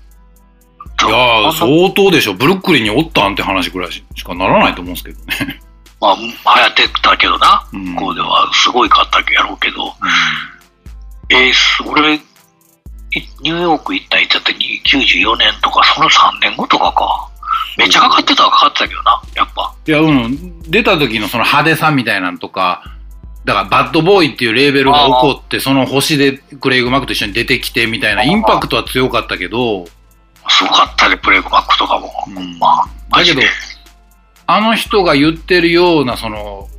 いや相当でしょ。ブルックリンにおったんって話ぐらいしかならないと思うんですけどね。まあ、流行ってたけどな、うん。向こうではすごいかったやろうけど、えー、俺、いニューヨーク行ったんいつやったっけ？94年とか、その3年後とかか。めっちゃかかってたはかかってたけどな、やっぱ。いや、うん。出た時のその派手さみたいなのとか、だから、バッドボーイっていうレーベルが起こって、その星でクレイグ・マークと一緒に出てきてみたいな、インパクトは強かったけど、すごかったね、プレイグマックとかも。うん。まあ、マだけどあの人が言ってるような、その、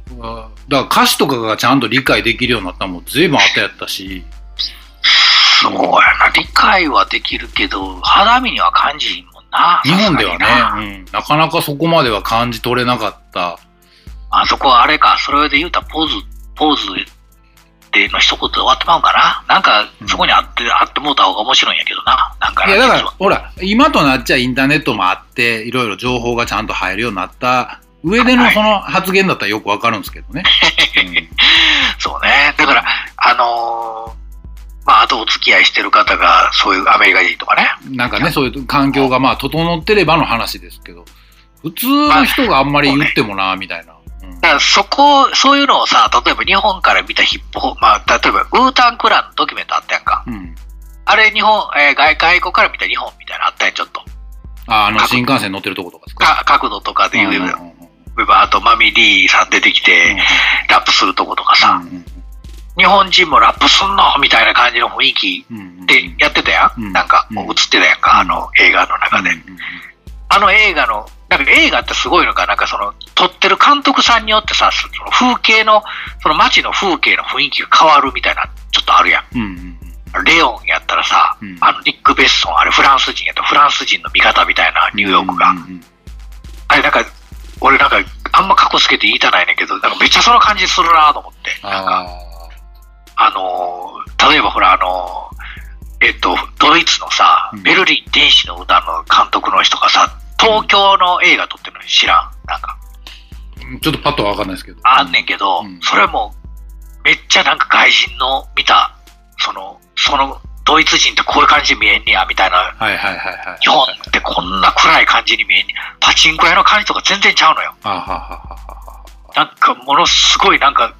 だから歌詞とかがちゃんと理解できるようになったのも随分後やったし、そうやな、理解はできるけど、肌身には感じひんもんな。日本ではね、うん、なかなかそこまでは感じ取れなかった。あそこはあれか、それで言うたらポーズ、ポーズでの一言で終わってまうんかな。なんか、そこにあって、あってもうた方が面白いんやけどな。なんかな、いや、だからほら、今となっちゃインターネットもあって、いろいろ情報がちゃんと入るようになった上でのその発言だったらよくわかるんですけどね。そうね。だから、あのーまあ、あとお付き合いしてる方が、そういうアメリカ人とかね。うんなんかね、そういう環境がまあ整ってればの話ですけど、普通の人があんまり言ってもな、みたいな。うんだからそこ、そういうのをさ、例えば日本から見たヒップホップ、まあ、例えば、ウータンクランのドキュメントあったやんか。うん。あれ、日本、えー外外国から見た日本みたいなのあったやん、ちょっと。あ、あの、新幹線乗ってるとことかですか？か角度とかで言うよ。うんうんうんあと、マミリーさん出てきて、ラップするとことかさ、うん日本人もラップすんのみたいな感じの雰囲気うんうんでやってたやん。うんなんか、うんもう映ってたやんか、あの映画の中で。うんうんあの映画の、なんか映画ってすごいのが、なんかその、撮ってる監督さんによってさ、その風景の、その街の風景の雰囲気が変わるみたいな、ちょっとあるやん。うんうんうんレオンやったらさ、うんあの、ニック・ベッソン、あれフランス人やったらフランス人の味方みたいな、ニューヨークが。うんうんあれなんか、俺なんか、あんま過去つけて言いたないねんけど、なんかめっちゃその感じするなと思って。なんか、ああのー、例えばほら、あのー、えっと、ドイツのさうん、ベルリン天使の歌の監督の人がさ、東京の映画撮ってるの知らんなんか、ーちょっとパッとはわかんないですけど。あんねんけど、うんそれも、めっちゃなんか外人の見た、その、その、ドイツ人ってこういう感じに見えんねや、みたいな。はいはいはいはい。日本ってこんな暗い感じに見えんねパチンコ屋の感じとか全然ちゃうのよ。あははははなんかものすごいなんか、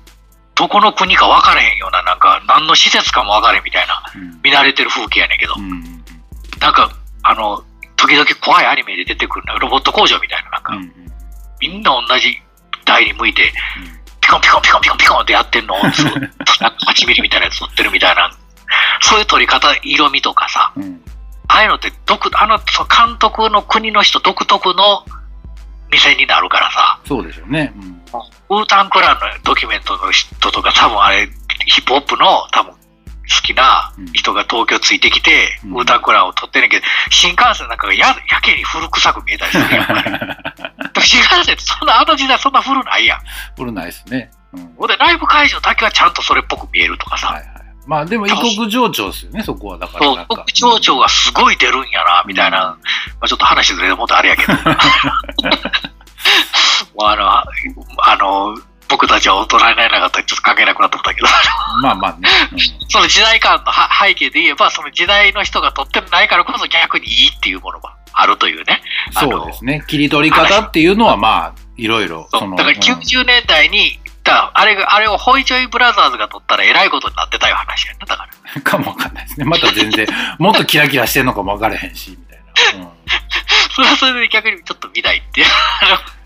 どこの国か分からへんような、なんか何の施設かも分からへんみたいな、うん見慣れてる風景やねんけど、うんうんなんか、あの、時々怖いアニメで出てくるなロボット工場みたいな、なんか、うんうん。みんな同じ台に向いて、ピコンピコンピコンピコンピコンってやってんの。を、そうなんか8ミリみたいなやつ撮ってるみたいな、そういう撮り方、色味とかさ、うんうん。ああいうのって独、あの、監督の国の人独特の店になるからさ、そうでしょうね。うん。ウータンクランのドキュメントの人とか多分あれ、ヒップホップの多分好きな人が東京ついてきて、うんウータンクランを撮ってんねんけど、新幹線なんかがややけに古臭く見えたりするやん。で も新幹線ってそんな、あの時代そんな古ないやん。古ないですね。うんほんで、ライブ会場だけはちゃんとそれっぽく見えるとかさ、はいはい。まあでも異国情緒ですよね、そこは。だからそうなんか。特徴長がすごい出るんやな、みたいな、まあ、ちょっと話ずれてもっとあれやけど。あの、あの、僕たちは大人になれなかったらちょっと関係なくなってたけど、まあまあね。その時代感のは背景で言えば、その時代の人が撮ってないからこそ逆にいいっていうものがあるというね。うんそうですね。切り取り方っていうのはまあ、いろいろ。だからうん90年代に、だあれがあれをホイジョイブラザーズが撮ったらえらいことになってたよ話やな、だから。かもわかんないですね。また全然、もっとキラキラしてんのかもわからへんし、みたいな。うん それはそれで逆にちょっと見たいっていう。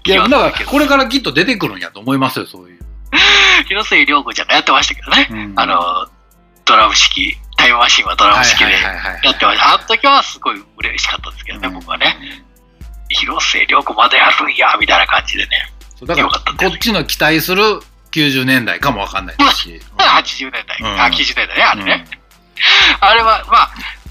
いや、だから、これからきっと出てくるんやと思いますよ、そういう。広末涼子ちゃんがやってましたけどね。うんあの、ドラム式、タイムマシンはドラム式でやってました。あの時はすごい嬉しかったですけどね、僕はね。。広末涼子まだやるんや、みたいな感じでね。だから、こっちの期待する90年代かもわかんないですし。80年代、うんあ、90年代ね、あれね。あれは、まあ、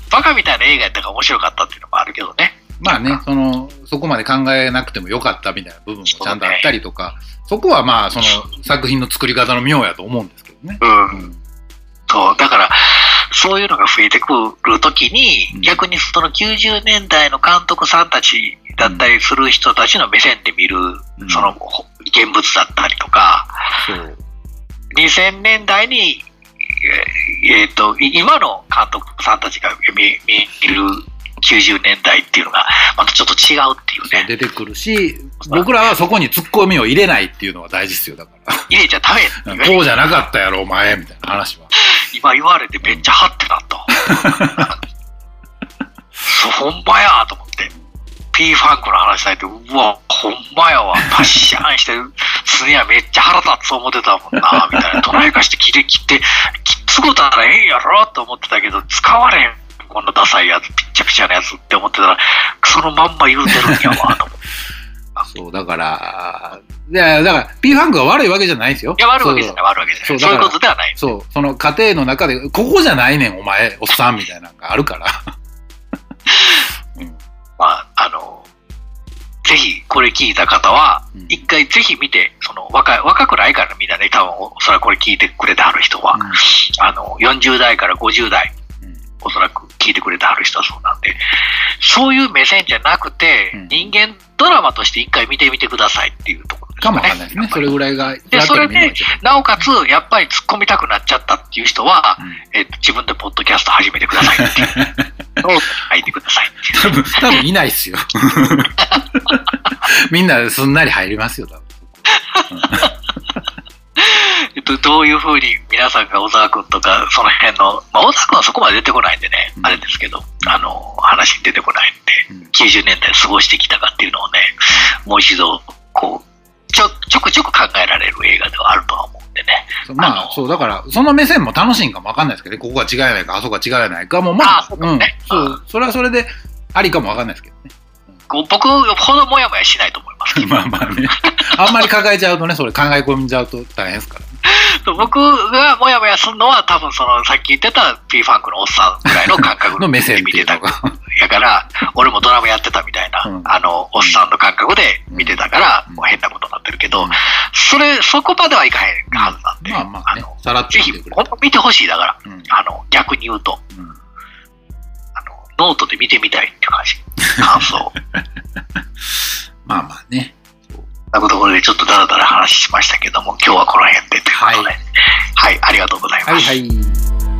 バカみたいな映画やったから面白かったっていうのもあるけどね。まあね、その、そこまで考えなくてもよかったみたいな部分もちゃんとあったりとか、そこはまあ、その作品の作り方の妙やと思うんですけどね。うん。うんそう、だから、そういうのが増えてくるときに、うん逆にその90年代の監督さんたちだったりする人たちの目線で見る、うんそのほ現物だったりとか、そう。2000年代に、えーえーと、い今の監督さんたちが見見る90年代っていうのが、またちょっと違うっていうね。出てくるし、僕らはそこに突っ込みを入れないっていうのが大事ですよ、だか入れちゃダメ。ね。こうじゃなかったやろ、お前、みたいな話は。今言われてめっちゃハッてなった。そうほんまやと思って。P ファンクの話されて、うわ、ほんまやわ。パッシャンして、すにはめっちゃ腹立つと思ってたもんな、みたいな。どないかして切り切って、きっつこたらええんやろと思ってたけど、使われへん。こんなダサいやつ、ぴっちゃくちゃなやつって思ってたら、そのまんま言うてるんやわ、と思って。そう、だから、いや、だから、P ファンクが悪いわけじゃないですよ。いや、悪いわけじゃない、悪いわけじゃない。そういうことではない。そう、その家庭の中で、ここじゃないねん、お前、おっさん、みたいなのがあるから。うんまあ、あの、ぜひこれ聞いた方はうん、一回ぜひ見て、その若い、若くないからみんなね、多分、おそらくこれ聞いてくれてはる人は、あの、40代から50代、うんおそらく聞いてくれてはる人はそうなんで、そういう目線じゃなくて、うん人間ドラマとして一回見てみてくださいっていうところですかかね。もわかんないですね。それぐらいがで、もそれでなおかつ、やっぱり突っ込みたくなっちゃったっていう人は、うんえっと、自分でポッドキャスト始めてくださいっていうのを書いてください。多分、多分いないっすよ。みんなすんなり入りますよ、多分。えっと、どういうふうに皆さんが小沢君とか、その辺の、まあ、小沢君はそこまで出てこないんでね、うん。あれですけど、あの、話に出てこないんで、うん。90年代過ごしてきたかっていうのをね、もう一度、こう、ちょ、ちょくちょく考えられる映画ではあるとは思うんでね。まあ、そう、だから、その目線も楽しいんかもわかんないですけどね、ここが違いないか、あそこが違いないかも、まあ、ね。うん、そう、それはそれでありかもわかんないですけどね。僕ほどもやもやしないと思います。まあまあね。あんまり抱えちゃうとね、それ考え込んじゃうと大変ですからね。僕がもやもやするのは多分そのさっき言ってた P ファンクのおっさんぐらいの感覚の目線で見てた。やから、俺もドラムやってたみたいな、うん。あの、おっさんの感覚で見てたから、うん。もう変なことになってるけど、それ、そこまではいかへんはずなんで、まあまあね。の、さらっとぜひ見てほしいだから、うん。あの、逆に言うと、うんノートで見てみたいっていう感じ。感想。まあまあね。なこところでちょっとダラダラ話しましたけども、今日はこの辺でということで、はい、ありがとうございます。はいはい。